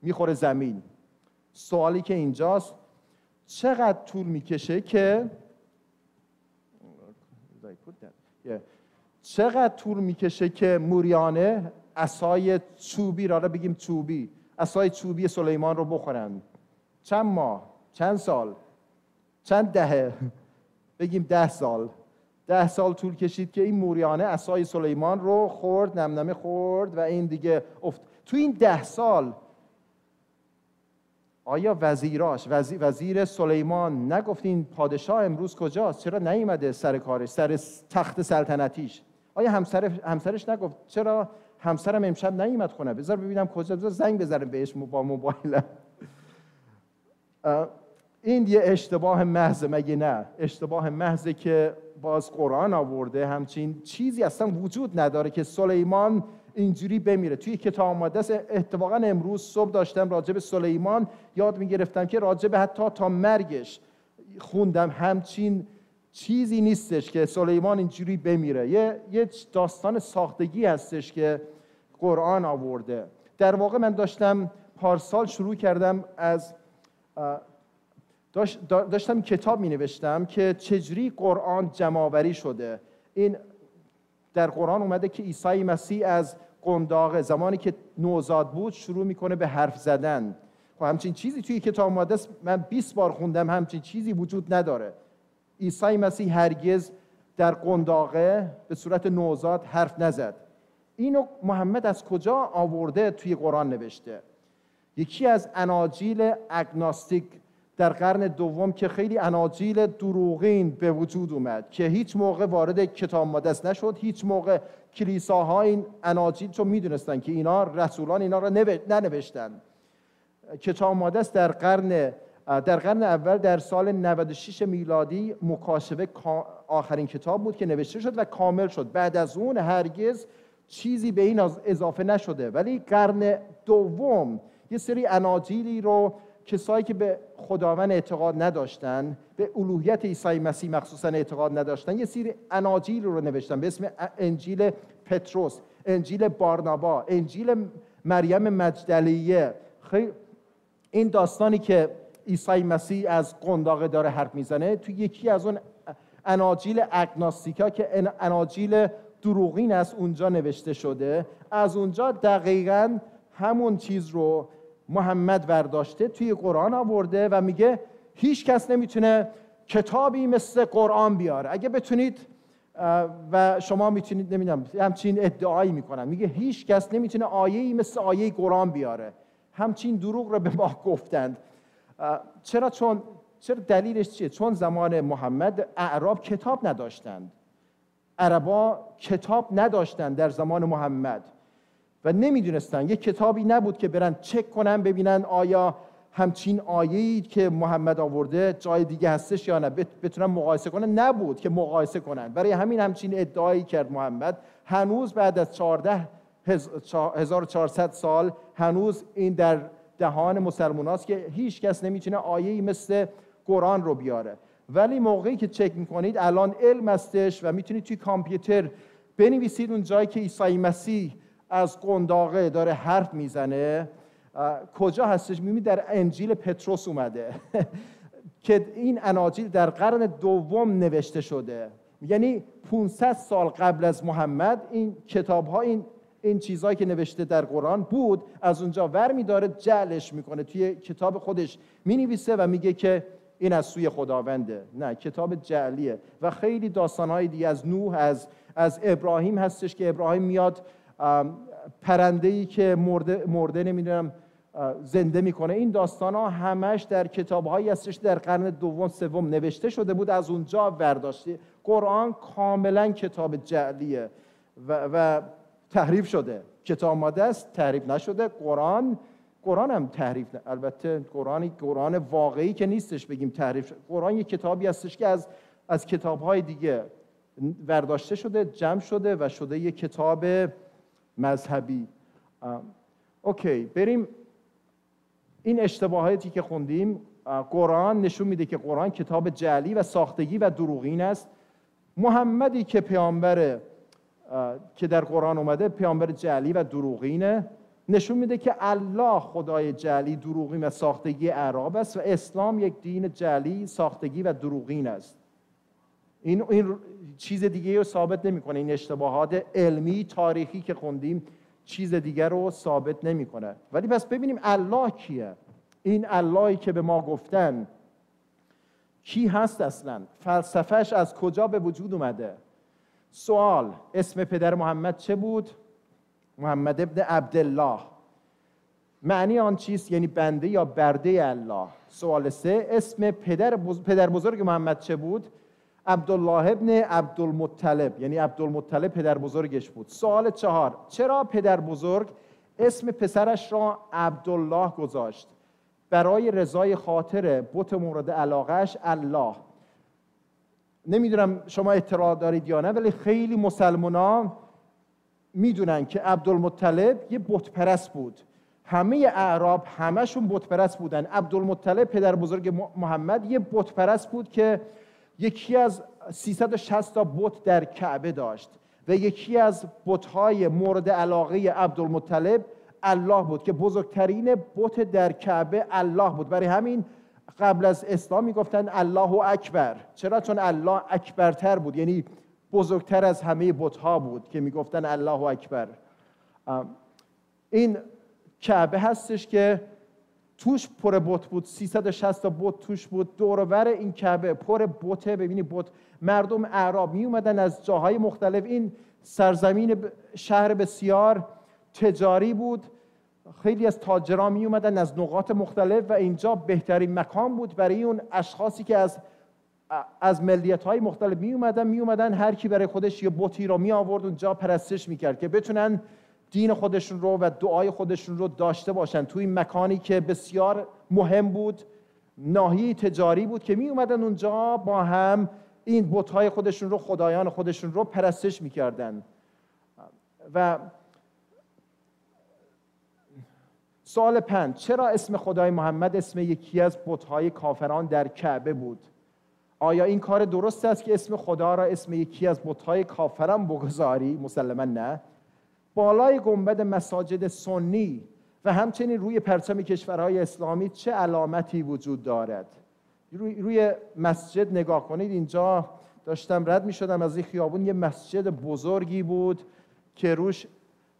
می‌خوره زمین. سوالی که اینجاست چقدر طول می‌کشه که چقدر طول می‌کشه که موریانه اسای چوبی را بگیم چوبی اسای چوبی سلیمان رو بخورن؟ چند ماه؟ چند سال؟ چند دهه؟ بگیم ده سال. ده سال طول کشید که این موریانه اسای سلیمان رو خورد نمنمه خورد و این دیگه افت. تو این ده سال آیا وزیراش وزیر, وزیر سلیمان نگفت این پادشاه امروز کجاست؟ چرا نیومده سر کارش سر تخت سلطنتیش؟ آیا همسر همسرش نگفت چرا همسرم امشب نیومد خونه؟ بذار ببینم کجا بذار زنگ بزنم بهش با موبایلم. این یه اشتباه محض مگه نه؟ اشتباه محضه که باز قرآن آورده همچین چیزی اصلا وجود نداره که سلیمان اینجوری بمیره. توی کتاب است اتفاقا امروز صبح داشتم راجع به سلیمان یاد می‌گرفتم که راجع به حتی تا مرگش خوندم. همچین چیزی نیستش که سلیمان اینجوری بمیره. یه, یه داستان ساختگی هستش که قرآن آورده. در واقع من داشتم پارسال شروع کردم از داشتم کتاب می نوشتم که چجوری قرآن جمعآوری شده. این در قرآن اومده که عیسی مسیح از قنداق زمانی که نوزاد بود شروع می‌کنه به حرف زدن. خب همچین چیزی توی کتاب آماده من 20 بار خوندم همچین چیزی وجود نداره. عیسی مسیح هرگز در قنداقه به صورت نوزاد حرف نزد. اینو محمد از کجا آورده توی قرآن نوشته؟ یکی از اناجیل اگناستیک در قرن دوم که خیلی اناجیل دروغین به وجود اومد که هیچ موقع وارد کتاب مقدس نشد هیچ موقع کلیساها این اناجیل چون می‌دونستن که اینا رسولان اینا را ننوشتن. کتاب مقدس در قرن در قرن اول در سال 96 میلادی مکاشفه آخرین کتاب بود که نوشته شد و کامل شد. بعد از اون هرگز چیزی به این اضافه نشده. ولی قرن دوم یه سری اناجیلی رو کسایی که به خداوند اعتقاد نداشتن به الوهیت عیسی مسیح مخصوصا اعتقاد نداشتن یه سری اناجیل رو نوشتن به اسم انجیل پتروس انجیل بارنابا انجیل مریم مجدلیه. خیلی این داستانی که عیسی مسیح از قنداقه داره حرف می‌زنه تو یکی از اون اناجیل اگناستیکا که اناجیل دروغین است اونجا نوشته شده. از اونجا دقیقا همون چیز رو محمد برداشته توی قرآن آورده و میگه هیچ کس نمی‌تونه کتابی مثل قرآن بیاره. اگه بتونید و شما می‌تونید نمی‌دونم همچین ادعایی می‌کنن میگه هیچ کس نمی‌تونه آیه‌ای مثل آیه قرآن بیاره. همچین دروغ رو به ما گفتند. چرا چون چرا دلیلش چیه؟ چون زمان محمد اعراب کتاب نداشتند. عربا کتاب نداشتند در زمان محمد. و نمی‌دونستن. یه کتابی نبود که برن چک کنن ببینن آیا همچین آیه‌ای که محمد آورده جای دیگه هستش یا نه. بتونن مقایسه کنن. نبود که مقایسه کنن. برای همین همچین ادعایی کرد محمد. هنوز بعد از 14 1400 سال هنوز این در دهان مسلمان است که هیچ کس نمی‌تونه آیه‌ای مثل قرآن رو بیاره. ولی موقعی که چک می‌کنید الان علم هستش و می‌تونید توی کامپیوتر بنویسید اون جایی که عیسی مسیح از قنداقه داره حرف می‌زنه. کجا هستش می‌بینید در انجیل پتروس اومده. که این اناجیل در قرن دوم نوشته شده. یعنی 500 سال قبل از محمد این کتاب ها این این چیزهایی که نوشته در قرآن بود از اونجا ور میداره جعلش می‌کنه. توی کتاب خودش می‌نویسه و میگه که این از سوی خداونده. نه کتاب جعلیه. و خیلی داستانهای دیگه از نوح از از ابراهیم هستش که ابراهیم میاد پرنده ای که مرده, مرده نمی‌دونم زنده می‌کنه. این داستان ها همش در کتاب هایی هستش در قرن دوم سوم نوشته شده بود. از اونجا برداشته قرآن کاملا کتاب جعلیه و, و تحریف شده. کتاب آماده است تحریف نشده. قرآن قرآن هم تحریف نه. البته قرآن قرآن واقعی که نیستش بگیم تحریف شده. قرآن یک کتابی هستش که از از کتاب های دیگه برداشته شده جمع شده و شده یک کتاب مذهبی. اوکی بریم. این اشتباهاتی که خوندیم قرآن نشون میده که قرآن کتاب جعلی و ساختگی و دروغین است. محمدی که پیامبر که در قرآن اومده پیامبر جعلی و دروغینه. نشون میده که الله خدای جعلی دروغین و ساختگی اعراب است و اسلام یک دین جعلی ساختگی و دروغین است. این, این چیز دیگه رو ثابت نمی‌کنه. این اشتباهات علمی تاریخی که خوندیم چیز دیگر رو ثابت نمی‌کنه. ولی پس ببینیم الله کیه. این اللهی که به ما گفتن کی هست اصلا؟ فلسفهش از کجا به وجود اومده؟ سوال اسم پدر محمد چه بود؟ محمد ابن عبدالله. معنی آن چیست؟ یعنی بنده یا برده الله؟ سوال سه اسم پدر, پدر بزرگ محمد چه بود؟ عبدالله ابن عبدالمطلب یعنی عبدالمطلب پدر بزرگش بود. سوال چهار چرا پدر بزرگ اسم پسرش را عبدالله گذاشت؟ برای رضای خاطر بت مورد علاقهش الله. نمی‌دونم شما اطلاع دارید یا نه ولی خیلی مسلمان می‌دونن که عبدالمطلب یه بت پرست بود. همه اعراب همشون بت پرست بودن. عبدالمطلب پدر بزرگ محمد یه بت پرست بود که یکی از 360 تا بت در کعبه داشت و یکی از بت‌های مورد علاقه عبدالمطلب الله بود که بزرگترین بت در کعبه الله بود. برای همین قبل از اسلام می‌گفتن الله اکبر. چرا؟ چون الله اکبرتر بود یعنی بزرگتر از همه بت‌ها بود که می‌گفتن الله اکبر. این کعبه هستش که توش پر بت بود 360 تا بت توش بود. دورور این کعبه پر بته ببینی بت. مردم اعراب می اومدن از جاهای مختلف. این سرزمین شهر بسیار تجاری بود. خیلی از تاجران می اومدن از نقاط مختلف و اینجا بهترین مکان بود برای اون اشخاصی که از از ملیت های مختلف می اومدن می اومدن هر کی برای خودش یه بوتی رو می آورد اونجا پرستش می‌کرد که بتونن دین خودشون رو و دعای خودشون رو داشته باشن. توی این مکانی که بسیار مهم بود ناحیه تجاری بود که می اومدن اونجا با هم این بتهای خودشون رو خدایان خودشون رو پرستش می‌کردن. و سوال پنج چرا اسم خدای محمد اسم یکی از بتهای کافران در کعبه بود؟ آیا این کار درست است که اسم خدا را اسم یکی از بتهای کافران بگذاری؟ مسلما نه. بالای گنبد مساجد سنی و همچنین روی پرچم کشورهای اسلامی چه علامتی وجود دارد؟ روی, روی مسجد نگاه کنید اینجا داشتم رد می شدم از این خیابون یه مسجد بزرگی بود که روش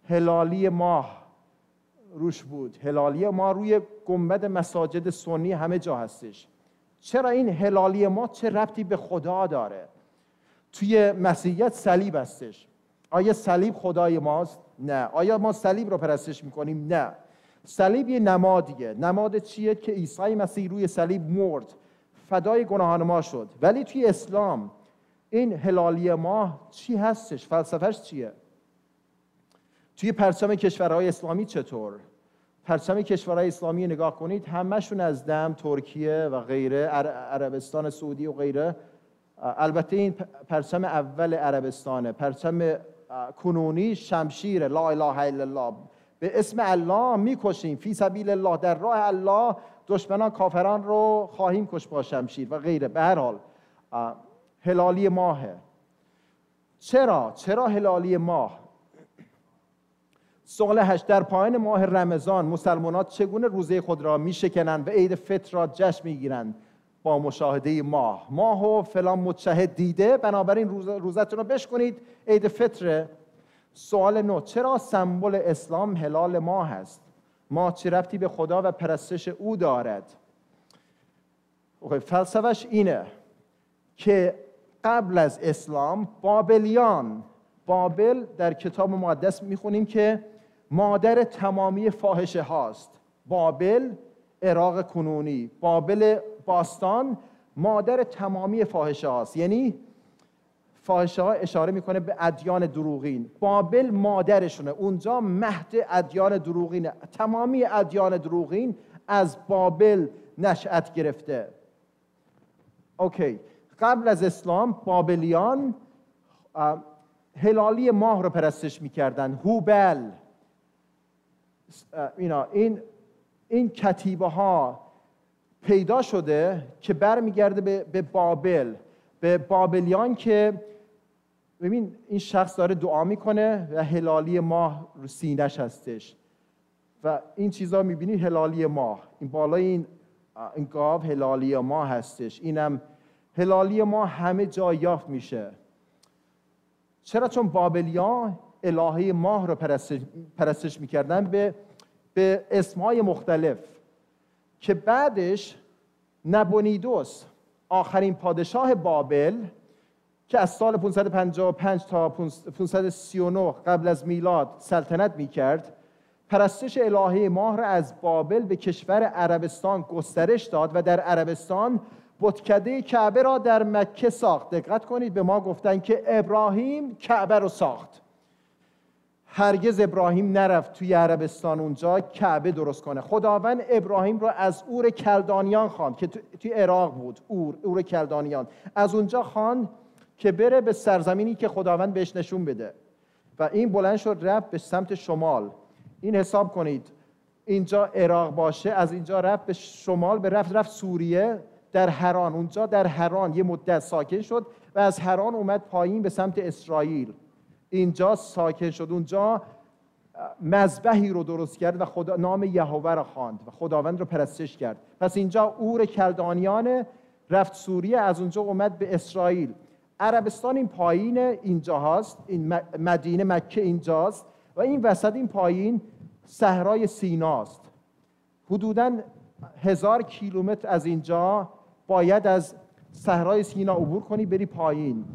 هلالی ماه روش بود. هلالی ما روی گنبد مساجد سنی همه جا هستش. چرا این هلالی ما چه ربطی به خدا داره؟ توی مسیحیت صلیب هستش. آیا صلیب خدای ماست؟ نه. آیا ما صلیب رو پرستش می‌کنیم؟ نه. صلیب یه نمادیه. نماد چیه؟ که عیسی مسیح روی صلیب مرد. فدای گناهان ما شد. ولی توی اسلام این هلالی ماه چی هستش؟ فلسفهش چیه؟ توی پرچم کشورهای اسلامی چطور؟ پرچم کشورهای اسلامی نگاه کنید همشون از دم ترکیه و غیره عربستان سعودی و غیره. البته این پرچم اول عربستانه. پرچم کنونی شمشیر لا اله الا الله. به اسم الله می‌کشیم. فی سبیل الله در راه الله دشمنان کافران رو خواهیم کش با شمشیر و غیره. به هر حال هلالی ماهه. چرا؟ چرا هلالی ماه؟ سوال هشت. در پایان ماه رمضان مسلمانات چگونه روزه خود را میشکنند و عید فطر را جشن می‌گیرند؟ با مشاهده ماه. ماه و فلان متشهد دیده بنابراین روز روزتون رو بشکنید. عید فطر. سوال نو چرا سمبل اسلام هلال ماه است؟ ماه چه رفتی به خدا و پرستش او دارد؟ فلسفهش اینه که قبل از اسلام بابلیان بابل در کتاب مقدس می‌خونیم که مادر تمامی فاحشه هاست. بابل عراق کنونی. بابل باستان مادر تمامی فاحشه هاست. یعنی فاحشه ها اشاره می‌کنه به ادیان دروغین. بابل مادرشونه. اونجا مهد ادیان دروغینه. تمامی ادیان دروغین از بابل نشأت گرفته. اوکی. قبل از اسلام بابلیان هلالی ماه رو پرستش می‌کردن. هوبل. اینا این این کتیبه ها پیدا شده که برمیگرده به, به بابل. به بابلیان که ببین این شخص داره دعا می‌کنه و هلالی ماه رو سینش هستش. و این چیزا می‌بینی هلالی ماه. این بالای این این گاو هلالی ماه هستش. اینم هلالی ماه همه جا یافت میشه. چرا؟ چون بابلیان الهه ماه رو پرستش, پرستش می‌کردن به به اسمهای مختلف. که بعدش نبونیدوس آخرین پادشاه بابل که از سال 555 تا 539 قبل از میلاد سلطنت می‌کرد پرستش الهه ماه را از بابل به کشور عربستان گسترش داد و در عربستان بتکده کعبه را در مکه ساخت. دقت کنید به ما گفتن که ابراهیم کعبه رو ساخت. هرگز ابراهیم نرفت توی عربستان اونجا کعبه درست کنه. خداوند ابراهیم رو از اور کلدانیان خواند که توی عراق بود. اور اور کلدانیان. از اونجا خواند که بره به سرزمینی که خداوند بهش نشون بده. و این بلند شد رفت به سمت شمال. این حساب کنید. اینجا عراق باشه از اینجا رفت به شمال به رفت رفت سوریه در هران اونجا در هران یه مدت ساکن شد و از هران اومد پایین به سمت اسرائیل. اینجا ساکن شد. اونجا مذبحی رو درست کرد و خدا نام یهوه را خواند و خداوند رو پرستش کرد. پس اینجا اور کلدانیان رفت سوریه از اونجا اومد به اسرائیل. عربستان این پایین اینجا هست این مدینه مکه اینجاست و این وسط این پایین صحرای سیناست. حدوداً هزار کیلومتر از اینجا باید از صحرای سینا عبور کنی بری پایین.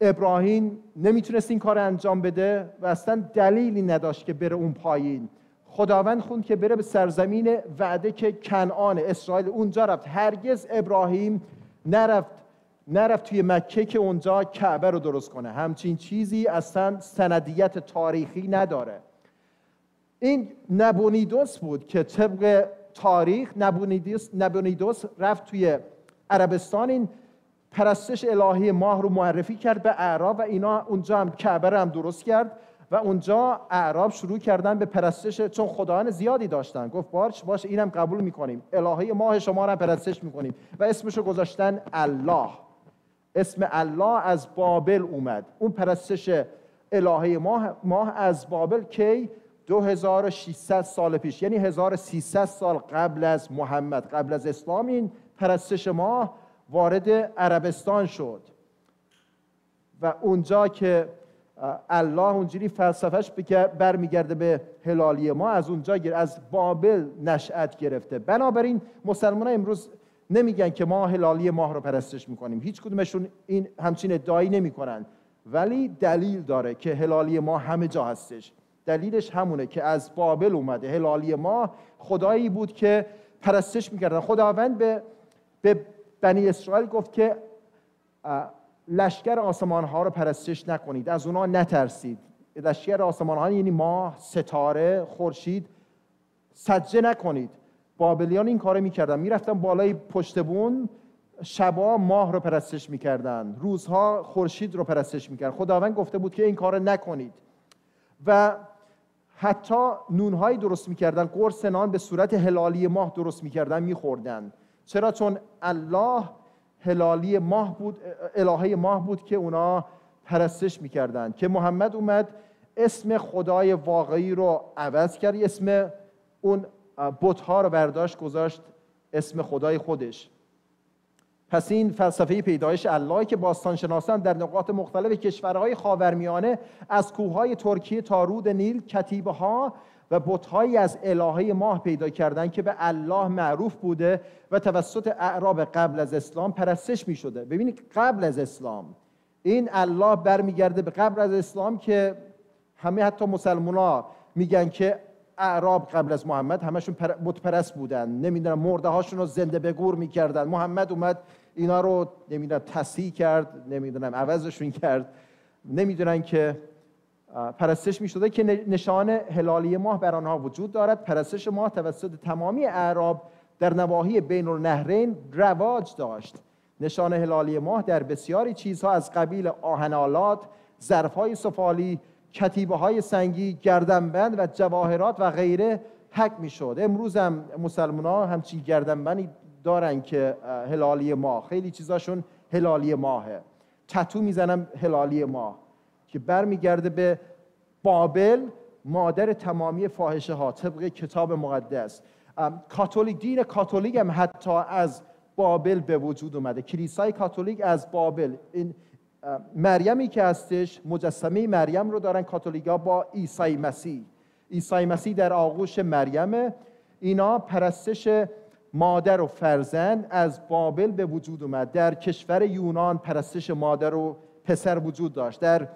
ابراهیم نمی‌تونست این کار انجام بده و اصلا دلیلی نداشت که بره اون پایین. خداوند خوند که بره به سرزمین وعده که کنعان اسرائیل اونجا رفت. هرگز ابراهیم نرفت نرفت توی مکه که اونجا کعبه رو درست کنه. همچین چیزی اصلا سندیت تاریخی نداره. این نبونیدوس بود که طبق تاریخ نبونیدوس, نبونیدوس رفت توی عربستان. این پرستش الهی ماه رو معرفی کرد به اعراب و اینا اونجا هم کعبه هم درست کرد و اونجا اعراب شروع کردن به پرستش چون خدایان زیادی داشتن. گفت باش باش اینم قبول می‌کنیم. الهه ماه شما رو پرستش می‌کنیم. و اسمشو گذاشتن الله. اسم الله از بابل اومد. اون پرستش الهه ماه, ماه از بابل کی؟ 2600 سال پیش. یعنی 1300 سال قبل از محمد قبل از اسلام. این پرستش ماه وارد عربستان شد. و اونجا که الله اونجوری فلسفهش برمیگرده به هلالی ما از اونجا از بابل نشأت گرفته. بنابراین مسلمان امروز نمیگن که ما هلالی ماه رو پرستش می‌کنیم. هیچ کدومشون این همچین ادعایی نمی‌کنن. ولی دلیل داره که هلالی ما همه جا هستش. دلیلش همونه که از بابل اومده. هلالی ما خدایی بود که پرستش می‌کردن خداوند به, به بنی اسرائیل گفت که لشکر آسمان ها رو پرستش نکنید. از اونا نترسید. لشکر آسمان ها یعنی ماه ستاره خورشید سجده نکنید. بابلیان این کارو می‌کردن. می‌رفتن بالای پشت بون شبا ماه رو پرستش می‌کردن. روزها خورشید رو پرستش می‌کردن. خداوند گفته بود که این کار نکنید. و حتی نونهایی درست می‌کردن. قرص نان به صورت هلالی ماه درست می‌کردن میخوردن. چرا؟ چون الله هلالی ماه بود الهه ماه بود که اونا پرستش می‌کردن که محمد اومد اسم خدای واقعی رو عوض کرد اسم اون بتها رو برداشت گذاشت اسم خدای خودش. پس این فلسفه پیدایش الله که باستانشناسان در نقاط مختلف کشورهای خاورمیانه از کوههای ترکیه تا رود نیل کتیبه ها و بتهایی از الهه ماه پیدا کردن که به الله معروف بوده و توسط اعراب قبل از اسلام پرستش می شده ببینید قبل از اسلام این الله برمیگرده به قبل از اسلام که همه حتی مسلمان ها میگن که اعراب قبل از محمد همشون پر- بتپرست بودن. نمی‌دونم مرده هاشون رو زنده به گور می‌کردن. محمد اومد اینا رو نمی‌دونم تصحیح کرد نمی‌دونم عوضشون کرد. نمی‌دونن که پرستش می‌شده که نشان هلالی ماه بر آنها وجود دارد. پرستش ماه توسط تمامی اعراب در نواحی بین النهرین رواج داشت. نشان هلالی ماه در بسیاری چیزها از قبیل آهنالات ظرفهای سفالی کتیبه های سنگی گردنبند و جواهرات و غیره حک می‌شد امروز هم مسلمان ها همچین گردنبندی دارن که هلالی ماه. خیلی چیزاشون هلالی ماهه. تتو می‌زنم هلالی ماه. که برمیگرده به بابل مادر تمامی فاحشه ها طبق کتاب مقدس. کاتولیک دین کاتولیک هم حتی از بابل به وجود اومده. کلیسای کاتولیک از بابل. این مریمی که هستش مجسمه مریم رو دارن کاتولیکا با عیسی مسیح. عیسی مسیح در آغوش مریمه. اینا پرستش مادر و فرزند از بابل به وجود اومد. در کشور یونان پرستش مادر و پسر وجود داشت. در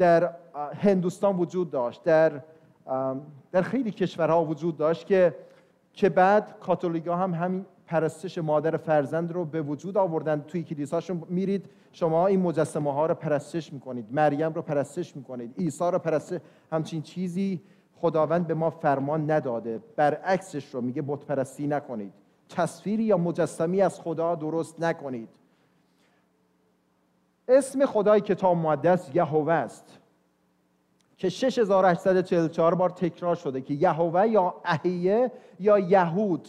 در هندوستان وجود داشت در در خیلی کشورها وجود داشت که که بعد کاتولیکا هم همین پرستش مادر فرزند رو به وجود آوردن. توی کلیساشون میرید شما این مجسمه ها رو پرستش می‌کنید مریم رو پرستش می‌کنید عیسی رو پرستش همچین چیزی خداوند به ما فرمان نداده. برعکسش رو میگه بت پرستی نکنید. تصویری یا مجسمی از خدا درست نکنید. اسم خدای کتاب مقدس یهوه است که 6844 بار تکرار شده که یهوه یا اهیه یا یهود.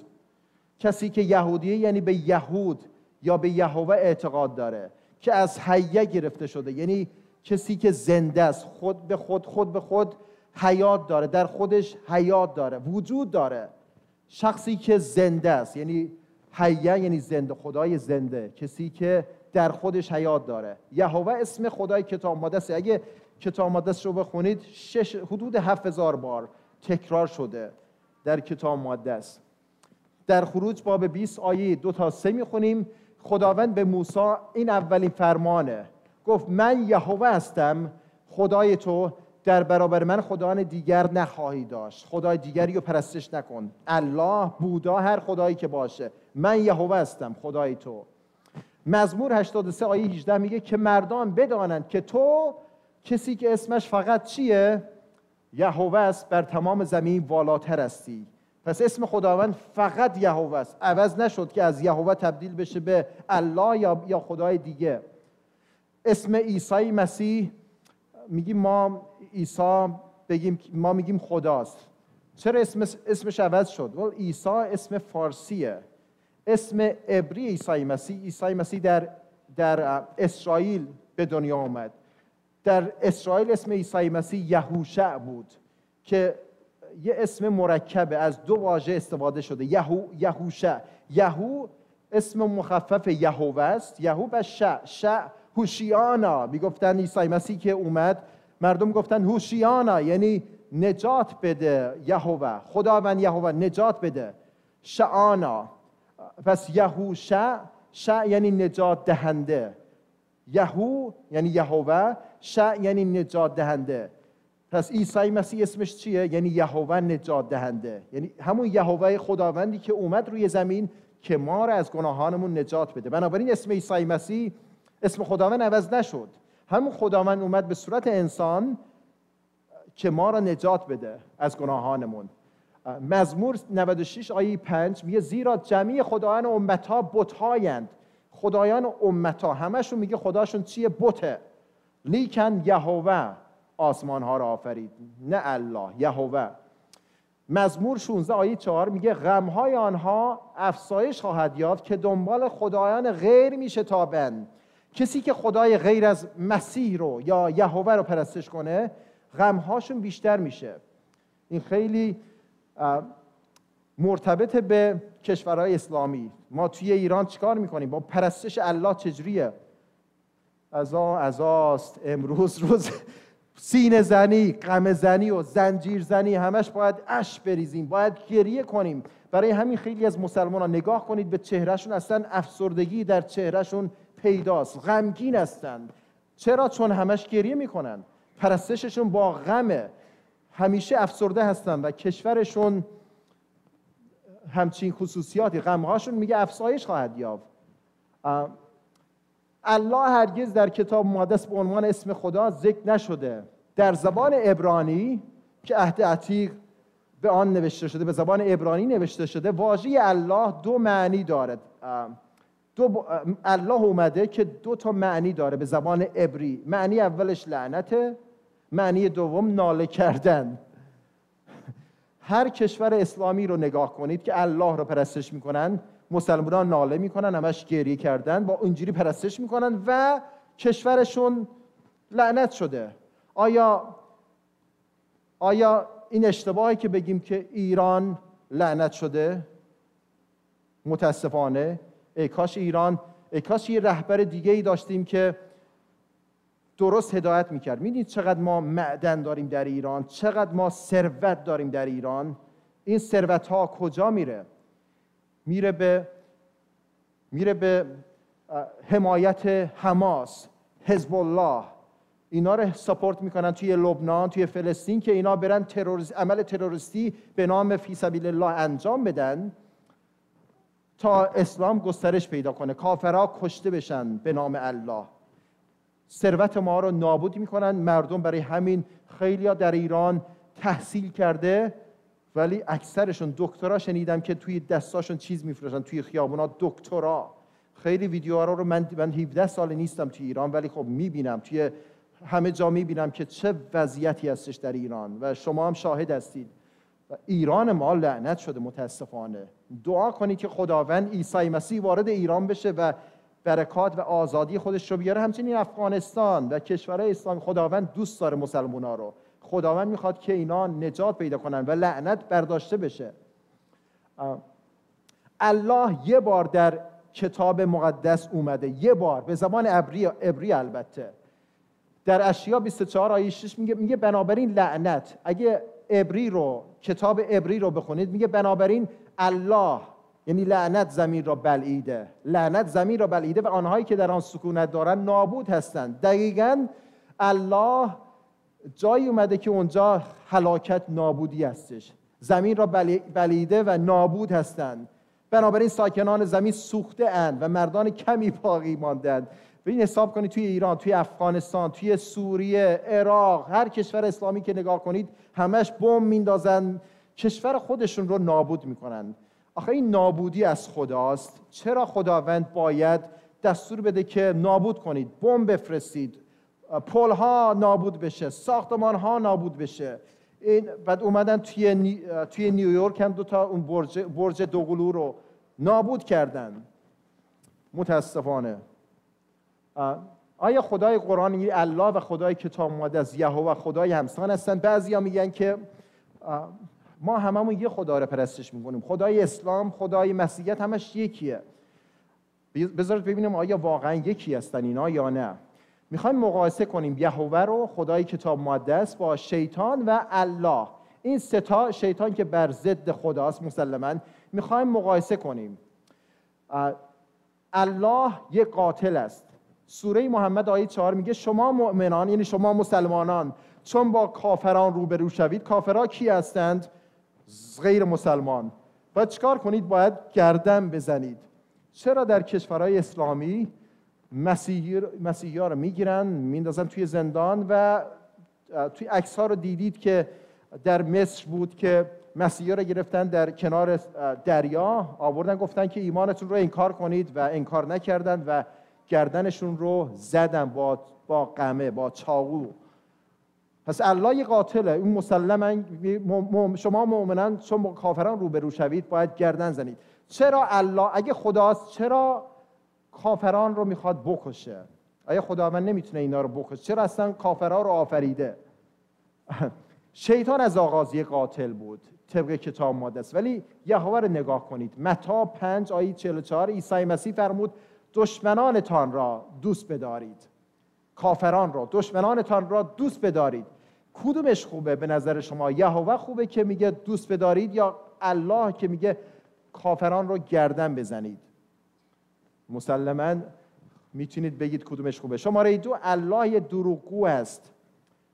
کسی که یهودیه یعنی به یهود یا به یهوه اعتقاد داره که از حیه گرفته شده. یعنی کسی که زنده است خود به خود خود به خود حیات داره. در خودش حیات داره وجود داره. شخصی که زنده است یعنی حیه یعنی زنده خدای زنده. کسی که در خودش حیات داره. یهوه اسم خدای کتاب مقدس. اگه کتاب مقدس رو بخونید شش حدود هفت هزار بار تکرار شده در کتاب مقدس. در خروج باب 20 آیه دو تا سه می‌خونیم. خداوند به موسی این اولین فرمانه گفت من یهوه هستم خدای تو در برابر من خدایان دیگر نخواهی داشت. خدای دیگری رو پرستش نکن. الله بودا هر خدایی که باشه. من یهوه هستم خدای تو. مزمور 83 آیه 18 میگه که مردان بدانند که تو کسی که اسمش فقط چیه؟ یهوه است بر تمام زمین والاتر هستی. پس اسم خداوند فقط یهوه است. عوض نشد که از یهوه تبدیل بشه به الله یا یا خدای دیگه. اسم عیسی مسیح میگیم ما عیسی بگیم ما میگیم خداست. چرا اسم اسمش عوض شد؟ عیسی اسم فارسیه. اسم عبری عیسی مسیح. عیسی مسیح در در اسرائیل به دنیا آمد. در اسرائیل اسم عیسی مسیح یهوشع بود که یه اسم مرکبه. از دو واژه استفاده شده. یهو یهوشع. یهو اسم مخفف یهوه است. یهو و شع. شع هوشیانا. می‌گفتن عیسی مسیح که اومد مردم گفتن هوشیانا یعنی نجات بده یهوه. خداوند یهوه نجات بده. شعانا. پس یهوشع شع یعنی نجات دهنده. یهو یعنی یهوه شع یعنی نجات دهنده. پس عیسی مسیح اسمش چیه؟ یعنی یهوه نجات دهنده. یعنی همون یهوه خداوندی که اومد روی زمین که ما را از گناهانمون نجات بده. بنابراین اسم عیسی مسیح اسم خداوند عوض نشد. همون خداوند اومد به صورت انسان که ما را نجات بده از گناهانمون. مزمور 96 آیه 5 میگه زیرا جمعی خدایان امتها بتهایند. خدایان امتها همشون میگه خداشون چیه؟ بته. لیکن یهوه آسمان ها را آفرید نه الله یهوه. مزمور 16 آیه 4 میگه غمهای آنها افسایش خواهد یافت که دنبال خدایان غیر میشه تابند. کسی که خدای غیر از مسیح رو یا یهوه رو پرستش کنه غمهاشون بیشتر میشه. این خیلی مرتبط به کشورهای اسلامی. ما توی ایران چیکار می‌کنیم؟ با پرستش الله چجوریه؟ ازا ازاست امروز روز سینه زنی غم زنی و زنجیر زنی همش باید اش بریزیم باید گریه کنیم. برای همین خیلی از مسلمان ها نگاه کنید به چهرهشون اصلا افسردگی در چهرهشون پیداست غمگین هستند چرا؟ چون همش گریه می‌کنن. پرستششون با غمه. همیشه افسرده هستن و کشورشون همچین خصوصیاتی غمهاشون میگه افزایش خواهد یافت. الله هرگز در کتاب مقدس به عنوان اسم خدا ذکر نشده. در زبان عبرانی که عهد عتیق به آن نوشته شده به زبان عبرانی نوشته شده واژه الله دو معنی دارد. دو الله اومده که دو تا معنی داره به زبان عبری. معنی اولش لعنته معنی دوم ناله کردن. هر کشور اسلامی رو نگاه کنید که الله رو پرستش می‌کنن مسلمانان ناله می‌کنن همش گریه کردن با اونجوری پرستش می‌کنن و کشورشون لعنت شده. آیا آیا این اشتباهی که بگیم که ایران لعنت شده؟ متاسفانه. ای کاش ایران ای کاش یه رهبر دیگه ای داشتیم که درست هدایت می‌کرد. می‌دید چقدر ما معدن داریم در ایران؟ چقدر ما ثروت داریم در ایران؟ این ثروت ها کجا میره؟ میره به میره به حمایت حماس حزب الله اینا رو ساپورت می‌کنن توی لبنان توی فلسطین که اینا برن تروریست عمل تروریستی به نام فی سبیل الله انجام بدن تا اسلام گسترش پیدا کنه. کافرها کشته بشن به نام الله. ثروت ما رو نابود می‌کنن. مردم برای همین خیلی در ایران تحصیل کرده ولی اکثرشون دکترا شنیدم که توی دستاشون چیز میفروشن توی خیابونا دکترا. خیلی ویدیوها رو من من 17 سال نیستم توی ایران ولی خب می‌بینم توی همه جا می‌بینم که چه وضعیتی هستش در ایران و شما هم شاهد هستید. ایران ما لعنت شده متاسفانه. دعا کنید که خداوند عیسی مسیح وارد ایران بشه و برکات و آزادی خودش رو بیاره. همچنین افغانستان و کشورهای اسلامی خداوند دوست داره مسلمونا رو. خداوند می‌خواد که اینا نجات پیدا کنن و لعنت برداشته بشه. الله یه بار در کتاب مقدس اومده. یه بار به زبان عبری عبری البته. در اشیا 24 آیه 6 میگه میگه بنابراین لعنت. اگه عبری رو کتاب عبری رو بخونید میگه بنابراین الله یعنی لعنت زمین را بلعیده. لعنت زمین را بلعیده و آنهایی که در آن سکونت دارن نابود هستند. دقیقا الله جایی اومده که اونجا هلاکت نابودی هستش. زمین را بلی- بلعیده و نابود هستند. بنابراین ساکنان زمین سوخته اند و مردان کمی باقی ماندند. این حساب کنید توی ایران توی افغانستان توی سوریه عراق هر کشور اسلامی که نگاه کنید همش بم میندازن. کشور خودشون رو نابود می‌کنن. آخه این نابودی از خداست. چرا خداوند باید دستور بده که نابود کنید؟ بم بفرستید. پل ها نابود بشه. ساختمان ها نابود بشه. این بعد اومدن توی, نی... توی نیویورک هم دو تا اون برج, برج دوقلو رو نابود کردن. متاسفانه. آیا خدای قرآن میگه الله و خدای کتاب مقدس یهوه خدای همسان هستن؟ بعضیا میگن که ما هممون یه خدا رو پرستش می‌کنیم. خدای اسلام خدای مسیحیت همش یکیه. بذارید ببینیم آیا واقعا یکی هستن اینا یا نه. می‌خوایم مقایسه کنیم. یهوه رو خدای کتاب مقدس با شیطان و الله. این ستا شیطان که بر ضد خداست مسلما. می‌خوایم مقایسه کنیم. الله یک قاتل است. سوره محمد آیه 4 میگه شما مؤمنان یعنی شما مسلمانان چون با کافران روبرو شوید کافرها کی هستند؟ غیر مسلمان. باید چیکار کنید؟ باید گردن بزنید. چرا در کشورهای اسلامی مسیحی ها رو می‌گیرن میندازن توی زندان و توی عکس ها رو دیدید که در مصر بود که مسیحی رو گرفتن در کنار دریا آوردن گفتن که ایمانتون رو انکار کنید و انکار نکردن و گردنشون رو زدن با با قمه با چاقو. پس الله یه قاتله. اون مسلما شما مؤمنان چون کافران روبرو شوید باید گردن زنید. چرا الله اگه خداست چرا کافران رو می‌خواد بکشه؟ آیا خداوند نمی‌تونه اینا رو بکشه؟ چرا اصلا کافرها رو آفریده؟ شیطان از آغاز یک قاتل بود طبق کتاب مقدس. ولی یهوه رو نگاه کنید. متا 5 آیه 44 عیسی مسیح فرمود دشمنانتان را دوست بدارید. کافران را دشمنانتان را دوست بدارید. کدومش خوبه؟ به نظر شما یهوه خوبه که میگه دوست بدارید یا الله که میگه کافران رو گردن بزنید؟ مسلما می‌تونید بگید کدومش خوبه. شماره دو الله یه دروغگو است.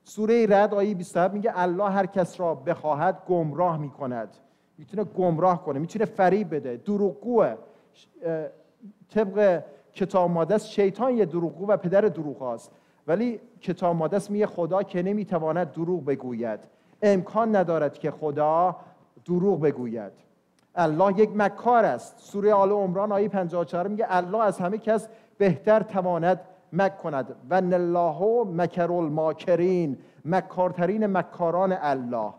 سوره رد آیه 27 میگه الله هر کس را بخواهد گمراه می‌کند. می‌تونه گمراه کنه می‌تونه فریب بده. دروغگوه. طبق کتاب مقدس شیطان یه دروغگو و پدر دروغ هاست ولی کتاب مقدس میگه خدا که نمی‌تواند دروغ بگوید. امکان ندارد که خدا دروغ بگوید. الله یک مکار است. سوره آل عمران آیه 54 میگه الله از همه کس بهتر تواند مک کند. و الله مکر الماکرین مکارترین مکاران الله.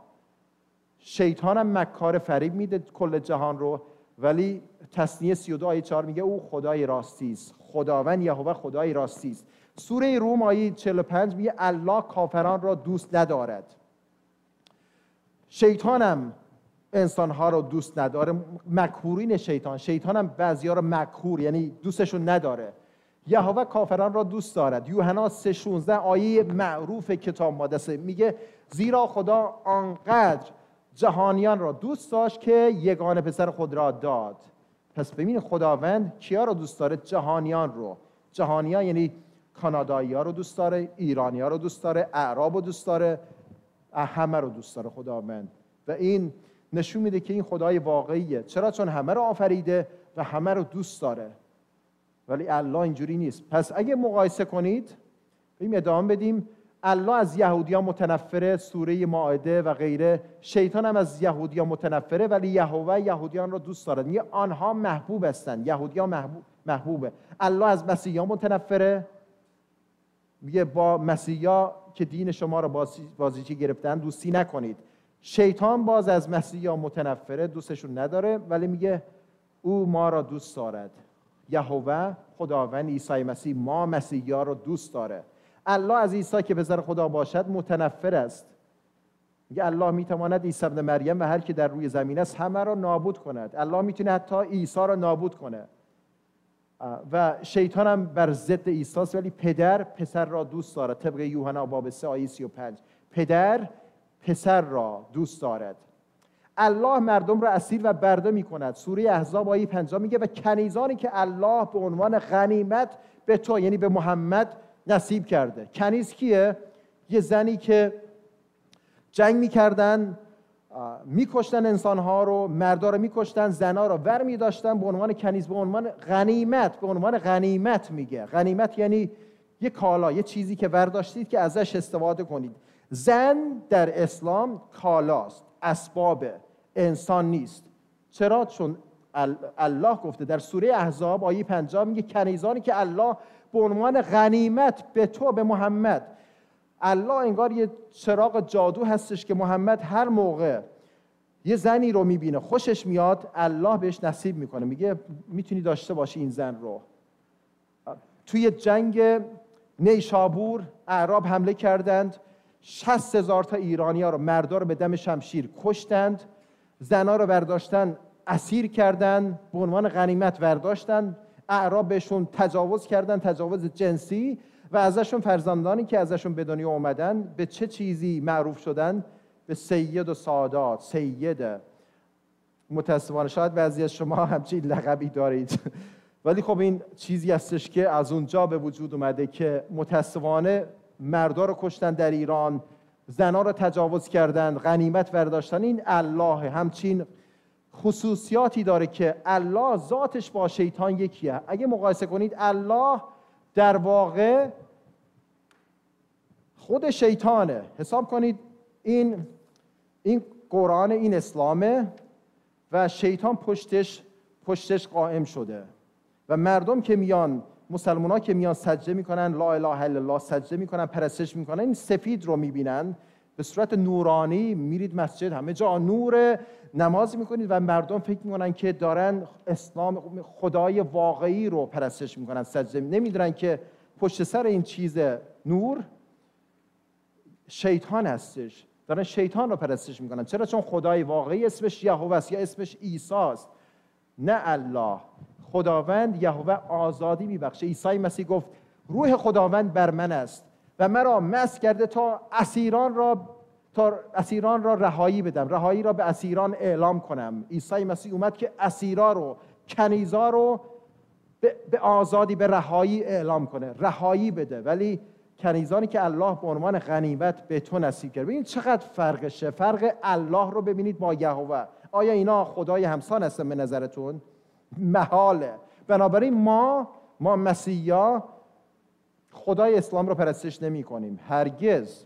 شیطان هم مکار فریب میده کل جهان رو. ولی تصنیه 32 آیه 4 میگه او خدای راستی است. خداوند یهوه خدای راستی است. سوره روم آیه 45 میگه الله کافران را دوست ندارد. شیطان هم انسانها رو دوست نداره. مکهورین شیطان. شیطان هم بعضی رو مکهور یعنی دوستشون نداره. یهوه کافران را دوست دارد. یوحنا 3:16 آیه معروف کتاب مقدس میگه زیرا خدا آنقدر جهانیان را دوست داشت که یگانه پسر خود را داد. پس ببینید خداوند کیا رو دوست داره؟ جهانیان رو. جهانیان یعنی کانادایی ها رو دوست داره ایرانی ها رو دوست داره اعراب رو دوست داره همه رو دوست داره خداوند. و این نشون میده که این خدای واقعیه. چرا؟ چون همه رو آفریده و همه رو دوست داره. ولی الله اینجوری نیست. پس اگه مقایسه کنید بریم ادامه بدیم. الله از یهودیان متنفره سوره ماعده و غیره. شیطان هم از یهودیان متنفره ولی یهوه یهودیان رو دوست دارد میگه آنها محبوب هستند یهودیان محبوب محبوبه. الله از مسیحیان متنفره. میگه با مسیحا که دین شما بازی- بازیچی گرفتن دوستی نکنید. شیطان باز از مسیحیان متنفره دوستشون نداره ولی میگه او ما را دوست دارد. یهوه خداوند عیسی مسیح ما مسیحی رو دوست داره. الله از عیسی که پسر خدا باشد متنفر است. میگه الله می‌تواند عیسی ابن مریم و هر که در روی زمین است همه را نابود کند. الله می‌تونه حتی عیسی را نابود کنه. و شیطان هم بر ضد عیسی است ولی پدر پسر را دوست دارد. طبق یوحنا باب 3 آیه 35 پدر پسر را دوست دارد. الله مردم را اسیر و برده می کند سوره احزاب آیه 50 میگه و کنیزانی که الله به عنوان غنیمت به تو یعنی به محمد نصیب کرده. کنیز کیه؟ یه زنی که جنگ می‌کردن میکشتن انسانها رو مردا رو میکشتن زنا رو ور میداشتن به عنوان کنیز به عنوان غنیمت به عنوان غنیمت میگه. غنیمت یعنی یه کالا یه چیزی که ورداشتید که ازش استفاده کنید. زن در اسلام کالاست اسباب انسان نیست. چرا؟ چون ال- الله گفته در سوره احزاب آیه 50 میگه کنیزانی که الله به عنوان غنیمت به تو به محمد. الله انگار یه چراغ جادو هستش که محمد هر موقع یه زنی رو می‌بینه خوشش میاد الله بهش نصیب می‌کنه. میگه می‌تونی داشته باشی این زن رو. توی جنگ نیشابور اعراب حمله کردند. 60 هزار تا ایرانی ها رو مردا رو به دم شمشیر کشتند. زنا رو برداشتن اسیر کردن به عنوان غنیمت برداشتن. اعراب بهشون تجاوز کردن تجاوز جنسی و ازشون فرزندانی که ازشون به دنیا اومدن به چه چیزی معروف شدن؟ به سید و سادات سید. متاسفانه شاید بعضی از شما همچین لقبی دارید. ولی خب این چیزی هستش که از اونجا به وجود اومده که متاسفانه مردا رو کشتن در ایران زنا رو تجاوز کردن غنیمت برداشتن. این الله همچین خصوصیاتی داره که الله ذاتش با شیطان یکیه. اگه مقایسه کنید الله در واقع خود شیطانه. حساب کنید این این قرآن این اسلامه و شیطان پشتش پشتش قائم شده. و مردم که میان مسلمان ها که میان سجده می‌کنن لا اله الا الله سجده می‌کنن پرستش می‌کنن این سفید رو می‌بینن. به صورت نورانی میرید مسجد. همه جا نور نماز می‌کنید و مردم فکر می‌کنن که دارن اسلام خدای واقعی رو پرستش می‌کنن سجده. نمی‌دونن که پشت سر این چیز نور شیطان هستش. دارن شیطان رو پرستش می‌کنن. چرا؟ چون خدای واقعی اسمش یهوه است یا اسمش عیسی است. نه الله. خداوند یهوه آزادی میبخشه. عیسی مسیح گفت روح خداوند بر من است. و مرا مس کرده تا اسیران را تا اسیران را رهایی بدم رهایی را به اسیران اعلام کنم. عیسی مسیح اومد که اسیرا رو کنیزا رو به آزادی به رهایی اعلام کنه رهایی بده. ولی کنیزانی که الله به عنوان غنیمت به تو نصیب کرد. ببین چقدر فرقشه فرق الله رو ببینید با یهوه. آیا اینا خدای همسان هستن به نظرتون؟ محاله. بنابراین ما ما مسیحا خدای اسلام رو پرستش نمی کنیم. هرگز.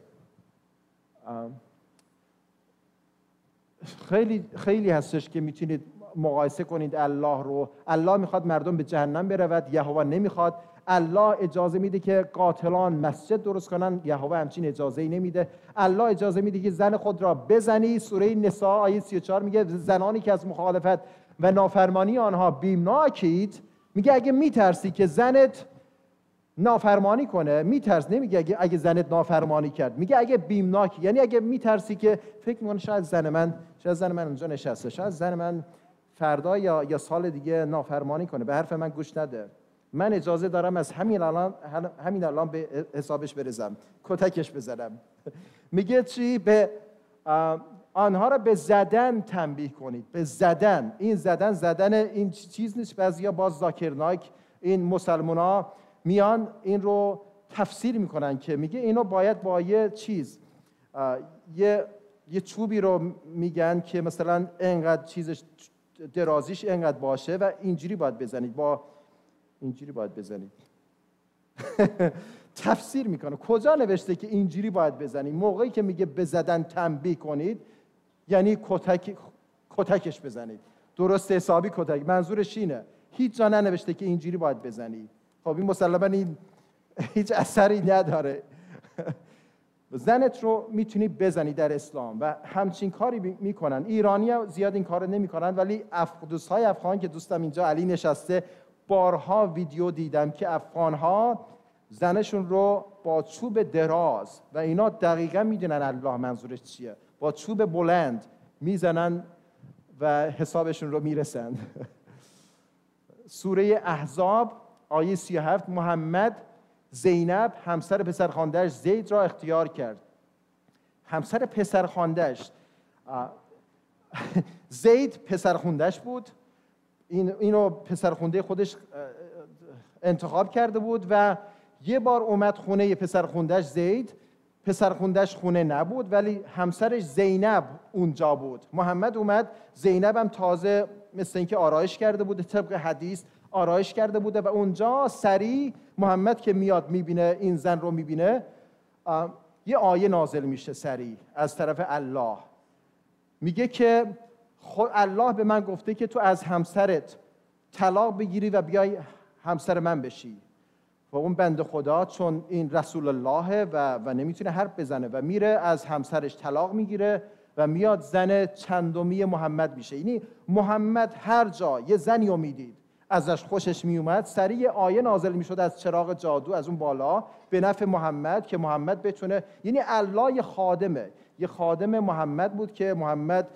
خیلی خیلی هستش که می‌تونید مقایسه کنید الله رو. الله می‌خواد مردم به جهنم برود یهوه نمی‌خواد. الله اجازه میده که قاتلان مسجد درست کنن یهوه همچین اجازه ای نمیده. الله اجازه میده که زن خود را بزنی. سوره نساء آیه 34 میگه زنانی که از مخالفت و نافرمانی آنها بیمناکید میگه اگه میترسی که زنت نافرمانی کنه میترس. نمیگه اگه, اگه زنت نافرمانی کرد. میگه اگه بیمناک یعنی اگه میترسی که فکر می‌کنه شاید زن من شاید زن من اونجا نشسته. شاید زن من فردا یا یا سال دیگه نافرمانی کنه. به حرف من گوش نده. من اجازه دارم از همین الان همین الان به حسابش برزم کتکش بزنم. میگه چی؟ به آنها را به زدن تنبیه کنید. به زدن. این زدن زدن این چیز نیست. بعضیا باز زاکرناک این مسلمان میان این رو تفسیر می‌کنن که میگه اینو باید با یه چیز یه یه چوبی رو میگن که مثلا انقدر چیزش درازیش انقدر باشه و اینجوری باید بزنید. با اینجوری باید بزنید. تفسیر می‌کنه. کجا نوشته که اینجوری باید بزنید؟ موقعی که میگه بزدن تنبیه کنید یعنی کتک کتکش بزنید. درست حسابی کتک. منظورش اینه. هیچ جا ننوشته که اینجوری باید بزنید. خب این مسلما این هیچ اثری نداره. زنت رو می‌تونی بزنی در اسلام و همچین کاری می‌کنن. ایرانی ها زیاد این کار نمی‌کنن ولی اف... دوستهای افغان که دوستم اینجا علی نشسته بارها ویدیو دیدم که افغان ها زنشون رو با چوب دراز و اینا دقیقا می‌دونن الله منظورش چیه. با چوب بلند می‌زنن و حسابشون رو می‌رسن. سوره احزاب آیه 37 محمد زینب همسر پسرخواندهش زید را اختیار کرد. همسر پسرخواندهش زید پسرخوندهش بود. این اینو پسرخونده خودش انتخاب کرده بود و یه بار اومد خونه پسرخوندهش زید. پسرخوندهش خونه نبود ولی همسرش زینب اونجا بود. محمد اومد زینب هم تازه مثل اینکه آرایش کرده بوده طبق حدیث آرایش کرده بوده و اونجا سریع محمد که میاد می‌بینه این زن رو می‌بینه یه آیه نازل میشه سریع از طرف الله. میگه که خود الله به من گفته که تو از همسرت طلاق بگیری و بیای همسر من بشی. و اون بند خدا چون این رسول الله و, و نمی‌تونه حرف بزنه و میره از همسرش طلاق می‌گیره و میاد زن چندمی محمد میشه. یعنی محمد هر جا یه زنی رو می‌دید. ازش خوشش میومد سریع آیه نازل می‌شد از چراغ جادو از اون بالا به نفع محمد که محمد بتونه یعنی الله یه خادمه. یه خادم محمد بود که محمد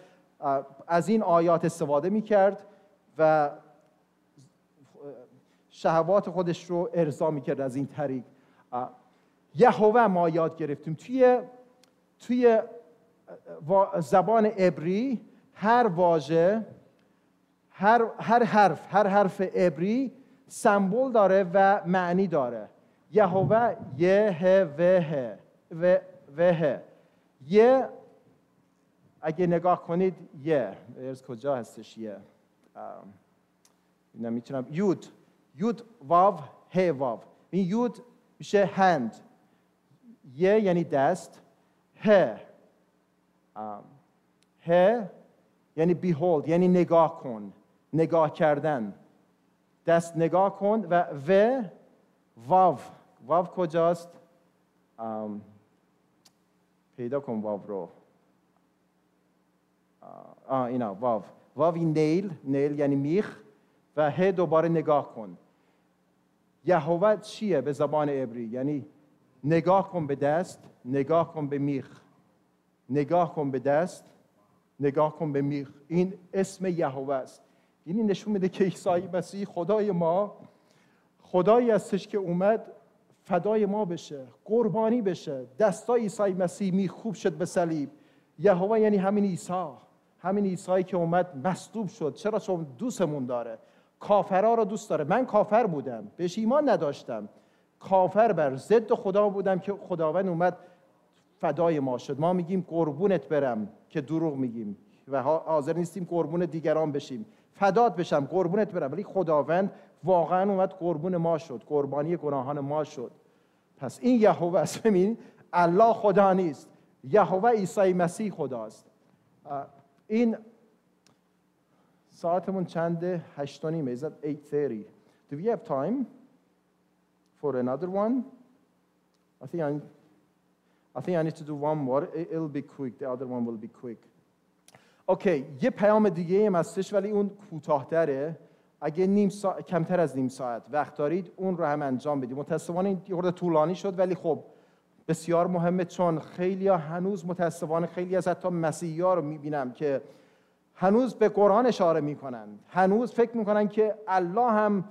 از این آیات استفاده می‌کرد و شهوات خودش رو ارضا می‌کرد از این طریق. یهوه ما یاد گرفتیم. توی توی زبان عبری هر واژه هر, هر حرف هر حرف عبری سمبل داره و معنی داره. یهوه یه وه و وه یه اگه نگاه کنید یه. ارز کجا هستش یه؟ نمی‌تونم یود یود واو ه واو. این یود میشه هند. یه یعنی دست. ه ه یعنی بیهولد یعنی نگاه کن. نگاه کردن. دست نگاه کن و و واو. واو کجاست؟ پیدا کن واو رو. آه اینا واو. واو نیل. نیل یعنی میخ. و ه دوباره نگاه کن. یهوه چیه به زبان عبری؟ یعنی نگاه کن به دست نگاه کن به میخ. نگاه کن به دست نگاه کن به میخ. این اسم یهوه است. یعنی نشون میده که عیسی مسیح خدای ما خدایی هستش که اومد فدای ما بشه قربانی بشه. دستای عیسی مسیح میخوب شد به صلیب. یهوه یعنی همین عیسی. همین عیسی که اومد مصلوب شد. چرا؟ چون دوستمون داره. کافرها رو دوست داره. من کافر بودم. بهش ایمان نداشتم. کافر بر ضد خدا بودم که خداوند اومد فدای ما شد. ما میگیم قربونت برم که دروغ میگیم. و حاضر نیستیم قربون دیگران بشیم. فدات بشم قربونت برم. ولی خداوند واقعا اومد قربون ما شد قربانی گناهان ما شد. پس این یهوه است. ببین الله خدا نیست. یهوه عیسی مسیح خداست. این ساعتمون چنده هشت و نیمه is that 8.30 do we have time for another one? I think I, I think I need to do one more. It- it'll be quick. The other one will be quick. اوکی یه پیام دیگه هم هستش ولی اون کوتاه‌تره. اگه نیم سا... کمتر از نیم ساعت وقت دارید اون رو هم انجام بدید. متاسفانه این خورده طولانی شد ولی خب بسیار مهمه چون خیلی هنوز متاسفانه خیلی از حتی مسیحی ها رو می‌بینم که هنوز به قرآن اشاره می‌کنن هنوز فکر می‌کنن که الله هم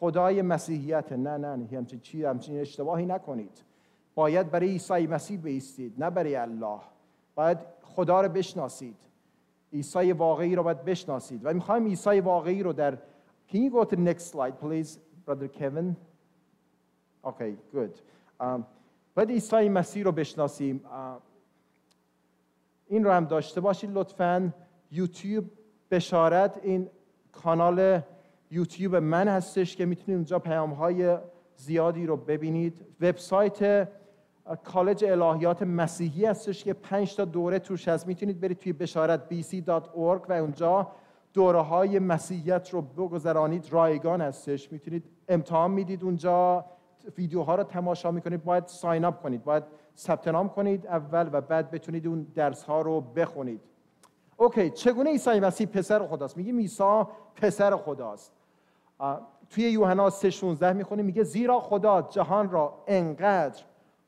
خدای مسیحیت نه نه نه همچین چی همچین اشتباهی نکنید. باید برای عیسی مسیح بیستید نه برای الله. باید خدا رو بشناسید. عیسی واقعی رو باید بشناسید. و می‌خوایم عیسی واقعی رو در Can you go to the next slide please brother Kevin? Okay good. Um, باید عیسی مسیح رو بشناسیم. Uh, این رو هم داشته باشید لطفاً. یوتیوب بشارت این کانال یوتیوب من هستش که می‌تونید اونجا پیام های زیادی رو ببینید. وبسایت کالج الهیات مسیحی هستش که پنج تا دوره توش هست. می‌تونید برید توی بشارت bc.org و اونجا دوره های مسیحیت رو بگذرانید. رایگان هستش. می‌تونید امتحان می‌دید اونجا. ویدیوها رو تماشا می‌کنید. باید ساین اپ کنید. باید ثبت نام کنید اول و بعد بتونید اون درس ها رو بخونید. اوکی چگونه عیسی مسیح پسر خداست؟ میگه عیسی پسر خداست. توی یوحنا 3:16 می‌خونیم میگه زیرا خدا جهان را انقدر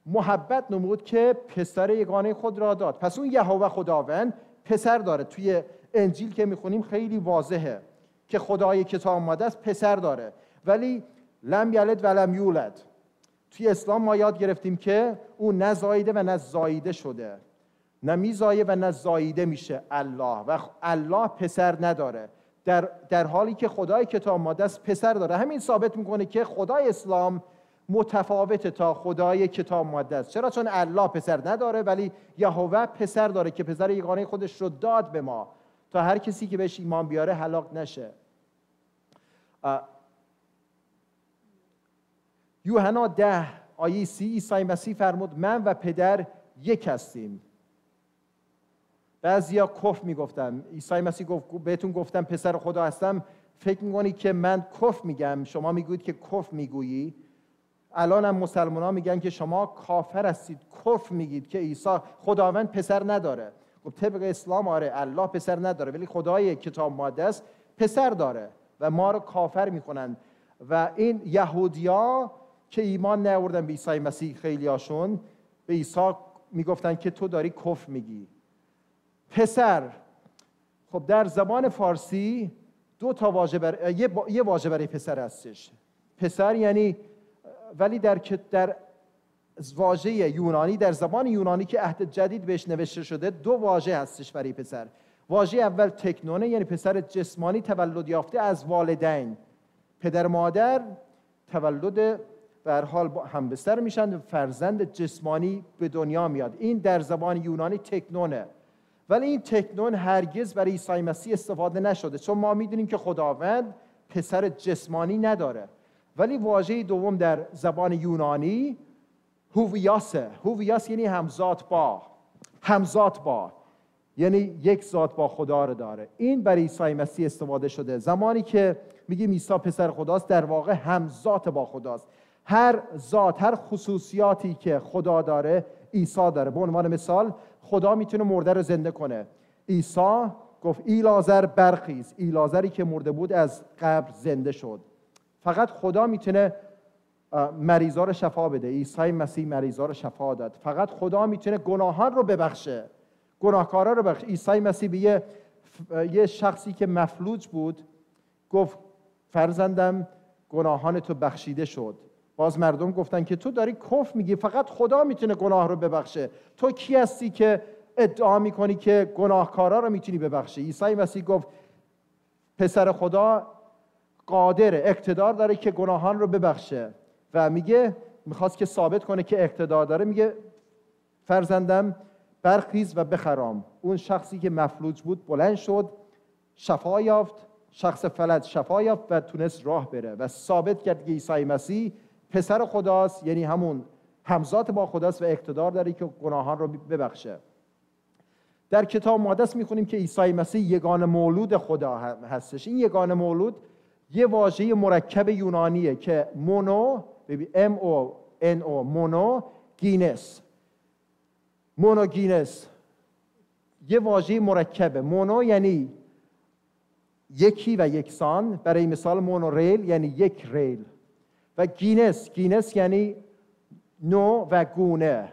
محبت نمود که پسر یگانه خود را داد. پس اون یهوه خداوند پسر داره. توی انجیل که می‌خونیم خیلی واضحه که خدای کتاب آماده است پسر داره. ولی لم یلد و لم یولد. توی اسلام ما یاد گرفتیم که او نه زایده و نه زاییده شده. نه میزایه و نه زاییده میشه الله. و الله پسر نداره. در, در حالی که خدای کتاب است پسر داره. همین ثابت می‌کنه که خدای اسلام متفاوته تا خدای کتاب است چرا؟ چون الله پسر نداره ولی یهوه پسر داره که پسر یگانه خودش رو داد به ما. تا هر کسی که بهش ایمان بیاره هلاک نشه. یوحنا ده آیه سی عیسی مسیح فرمود من و پدر یک هستیم. بعضیا کف می‌گفتن. عیسی مسیح گفت بهتون گفتم پسر خدا هستم. فکر می‌کنی که من کف میگم؟ شما می‌گویید که کف می‌گویی؟ الان هم مسلمان ها میگن که شما کافر هستید کف میگید که عیسی خداوند پسر نداره. خب طبق اسلام آره الله پسر نداره ولی خدای کتاب است پسر داره و ما رو کافر می‌کنن. و این یهودیا که ایمان نیاوردن به عیسی مسیح خیلی هاشون به عیسی می‌گفتن که تو داری کف میگی. پسر خب در زبان فارسی دو تا واژه بر... یه, با... یه واژه برای پسر هستش. پسر یعنی ولی در در واژه یونانی در زبان یونانی که عهد جدید بهش نوشته شده دو واژه هستش برای پسر. واژه اول تکنونه یعنی پسر جسمانی تولد یافته از والدین. پدر مادر تولد به حال همبستر میشن فرزند جسمانی به دنیا میاد. این در زبان یونانی تکنونه. ولی این تکنون هرگز برای عیسی مسیح استفاده نشده. چون ما می‌دونیم که خداوند پسر جسمانی نداره. ولی واژه دوم در زبان یونانی هوویاسه هوویاس یعنی همزاد با. همزاد با. یعنی یک ذات با خدا رو داره. این برای عیسی مسیح استفاده شده. زمانی که میگیم عیسی پسر خداست در واقع همزاد با خداست. هر ذات هر خصوصیاتی که خدا داره عیسی داره. به عنوان مثال خدا می‌تونه مرده رو زنده کنه. عیسی گفت ایلازر برخیز. ایلازری که مرده بود از قبر زنده شد. فقط خدا می‌تونه مریضا رو شفا بده. عیسی مسیح مریضا رو شفا داد. فقط خدا می‌تونه گناهان رو ببخشه. گناهکارا رو بخشه عیسی مسیح به یه, یه شخصی که مفلوج بود گفت فرزندم گناهان تو بخشیده شد. باز مردم گفتن که تو داری کف میگی. فقط خدا می‌تونه گناه رو ببخشه. تو کی هستی که ادعا می‌کنی که گناهکارا رو می‌تونی ببخشی؟ عیسی مسیح گفت پسر خدا قادر اقتدار داره که گناهان رو ببخشه. و میگه می‌خواست که ثابت کنه که اقتدار داره. میگه فرزندم برخیز و بخرام. اون شخصی که مفلوج بود بلند شد شفا یافت. شخص فلج شفا یافت و تونست راه بره. و ثابت کرد که عیسی مسیح پسر خداست. یعنی همون همزاد با خداست و اقتدار داره که گناهان رو ببخشه. در کتاب مقدس می‌خونیم که عیسی مسیح یگان مولود خدا هستش. این یگان مولود یه واژه مرکب یونانیه که مونو M O N O مونو گینس. مونوگینس یه واژه مرکبه. مونو یعنی یکی و یکسان. برای مثال مونوریل یعنی یک ریل. و گینس گینس یعنی نوع و گونه.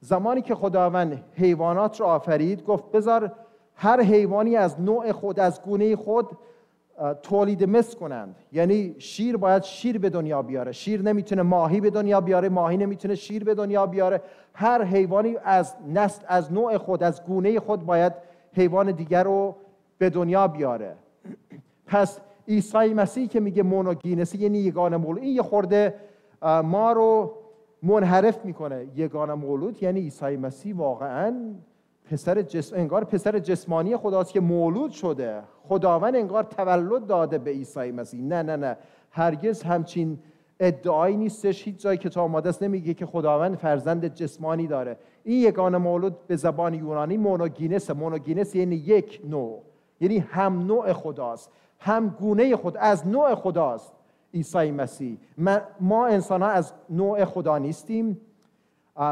زمانی که خداوند حیوانات را آفرید گفت بذار هر حیوانی از نوع خود از گونه خود تولید مثل کنند. یعنی شیر باید شیر به دنیا بیاره. شیر نمی‌تونه ماهی به دنیا بیاره ماهی نمی‌تونه شیر به دنیا بیاره. هر حیوانی از نسل از نوع خود از گونه خود باید حیوان دیگر رو به دنیا بیاره. پس عیسی مسیح که میگه مونوگینسی یعنی یگان مولود. این یه خورده ما رو منحرف می‌کنه. یگان مولود یعنی عیسی مسیح واقعا پسر جسم انگار پسر جسمانی خداست که مولود شده. خداوند انگار تولد داده به عیسی مسیح. نه نه نه. هرگز همچین ادعایی نیستش. هیچ جای کتاب مقدس نمیگه که خداوند فرزند جسمانی داره. این یگان مولود به زبان یونانی مونوگینس. مونوگینس یعنی یک نوع. یعنی هم نوع خداست. هم گونه خود. از نوع خداست عیسی مسیح. ما انسان ها از نوع خدا نیستیم.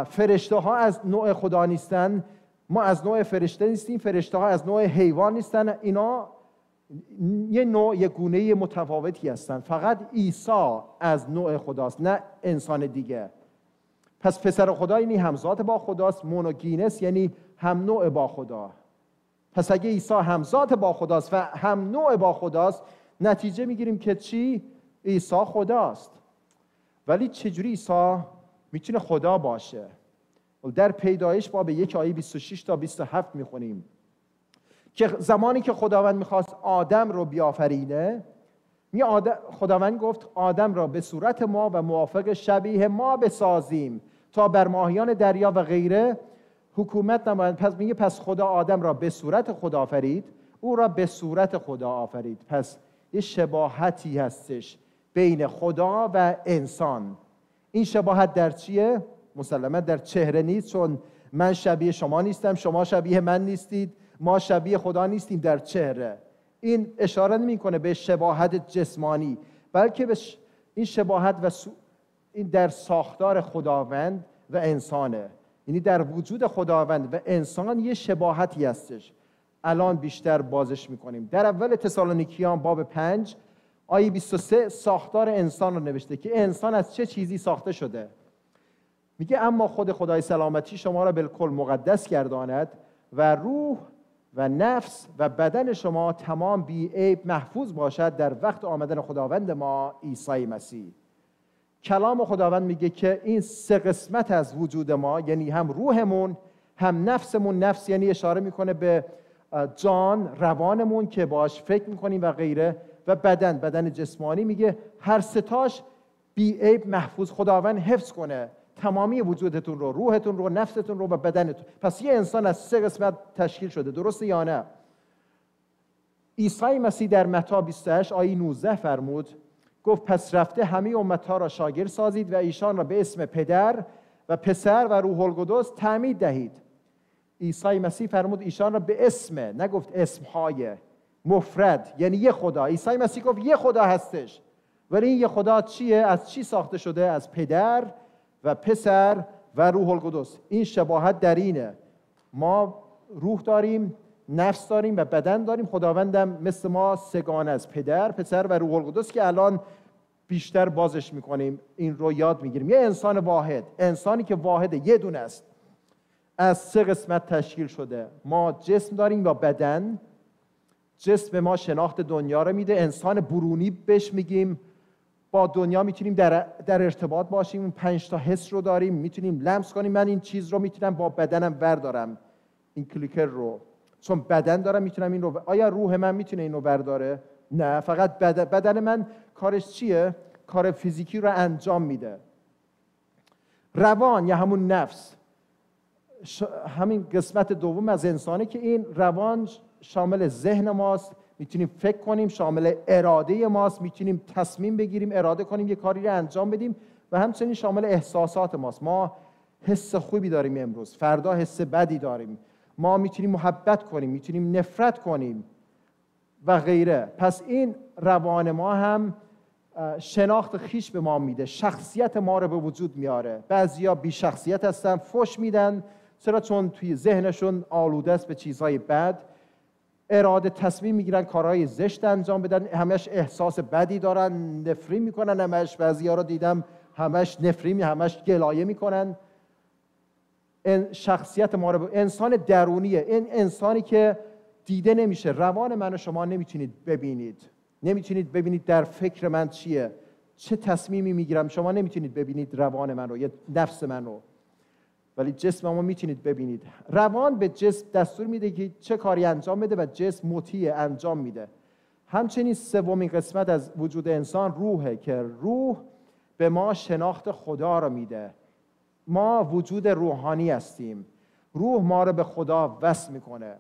فرشته ها از نوع خدا نیستن. ما از نوع فرشته نیستیم. فرشته ها از نوع حیوان نیستن. اینا یه نوع یه گونه متفاوتی هستن. فقط عیسی از نوع خداست نه انسان دیگه. پس پسر خدا یعنی همزاد با خداست مونوگینس یعنی هم نوع با خدا. پس اگه عیسی همزاد با خداست و هم نوع با خداست نتیجه می‌گیریم که چی؟ عیسی خداست. ولی چجوری عیسی می‌تونه خدا باشه؟ در پیدایش باب یک آیه 26 تا 27 می‌خونیم. که زمانی که خداوند می‌خواست آدم رو بیافرینه می خداوند گفت آدم را به صورت ما و موافق شبیه ما بسازیم تا بر ماهیان دریا و غیره حکومت نمایند پس میگه پس خدا آدم را به صورت خدا آفرید او را به صورت خدا آفرید. پس یه شباهتی هستش بین خدا و انسان. این شباهت در چیه؟ مسلما در چهره نیست چون من شبیه شما نیستم شما شبیه من نیستید. ما شبیه خدا نیستیم در چهره این اشاره نمی‌کنه به شباهت جسمانی بلکه به این شباهت و این در ساختار خداوند و انسانه. یعنی در وجود خداوند و انسان یه شباهتی هستش. الان بیشتر بازش می‌کنیم. در اول تسالونیکیان باب پنج آیه 23 ساختار انسان رو نوشته که انسان از چه چیزی ساخته شده؟ میگه اما خود خدای سلامتی شما را بالکل مقدس گرداند و روح و نفس و بدن شما تمام بی عیب محفوظ باشد در وقت آمدن خداوند ما عیسی مسیح. کلام خداوند میگه که این سه قسمت از وجود ما یعنی هم روحمون هم نفسمون. نفس یعنی اشاره می‌کنه به جان روانمون که باش فکر می‌کنیم و غیره. و بدن بدن جسمانی میگه هر ستاش بی عیب محفوظ خداوند حفظ کنه. تمامی وجودتون رو روحتون رو نفستون رو و بدنتون. پس یه انسان از سه قسمت تشکیل شده درسته یا نه؟ عیسی مسیح در متا 28 آیه 19 فرمود گفت پس رفته همه امتها را شاگرد سازید و ایشان را به اسم پدر و پسر و روح القدس تعمید دهید. عیسی مسیح فرمود ایشان را به اسم نگفت اسمهای مفرد یعنی یه خدا. عیسی مسیح گفت یه خدا هستش. ولی این یه خدا چیه؟ از چی ساخته شده؟ از پدر و پسر و روح القدس. این شباهت در اینه. ما روح داریم نفس داریم و بدن داریم. خداوندم مثل ما سگان از پدر پسر و روح القدس که الان بیشتر بازش می‌کنیم. این رو یاد می‌گیریم. یه انسان واحد انسانی که واحده یه دونه است. از سه قسمت تشکیل شده. ما جسم داریم و بدن. جسم ما شناخت دنیا رو میده. انسان برونی بهش میگیم. با دنیا می‌تونیم در, در ارتباط باشیم پنج تا حس رو داریم می‌تونیم لمس کنیم. من این چیز رو می‌تونم با بدنم بردارم این کلیکر رو. چون بدن دارم می‌تونم این رو آیا روح من می‌تونه این رو برداره نه فقط بدن, بدن من کارش چیه؟ کار فیزیکی رو انجام میده. روان یا همون نفس. همین قسمت دوم از انسانه که این روان شامل ذهن ماست. می‌تونیم فکر کنیم شامل اراده ماست می‌تونیم تصمیم بگیریم اراده کنیم یه کاری رو انجام بدیم و همچنین شامل احساسات ماست. ما حس خوبی داریم امروز فردا حس بدی داریم. ما می‌تونیم محبت کنیم می‌تونیم نفرت کنیم و غیره. پس این روان ما هم شناخت خیش به ما میده. شخصیت ما رو به وجود میاره. بعضیا بی شخصیت هستن فش میدن. چرا؟ چون توی ذهنشون آلوده است به چیزهای بد. اراده تصمیم می‌گیرن کارهای زشت انجام بدن همش احساس بدی دارن نفری می‌کنن همش بعضیا رو دیدم همش نفری می همش گلایه می‌کنن. شخصیت ما رو انسان درونیه. این انسانی که دیده نمیشه. روان من و شما نمی‌تونید ببینید. نمی‌تونید ببینید در فکر من چیه. چه تصمیمی می‌گیرم؟ شما نمی‌تونید ببینید روان من رو یا نفس من رو. ولی جسم ما می‌تونید ببینید. روان به جسم دستور میده که چه کاری انجام بده و جسم مطیع انجام میده. همچنین سومین قسمت از وجود انسان روحه که روح به ما شناخت خدا رو میده. ما وجود روحانی هستیم. روح ما رو به خدا وصل می‌کنه.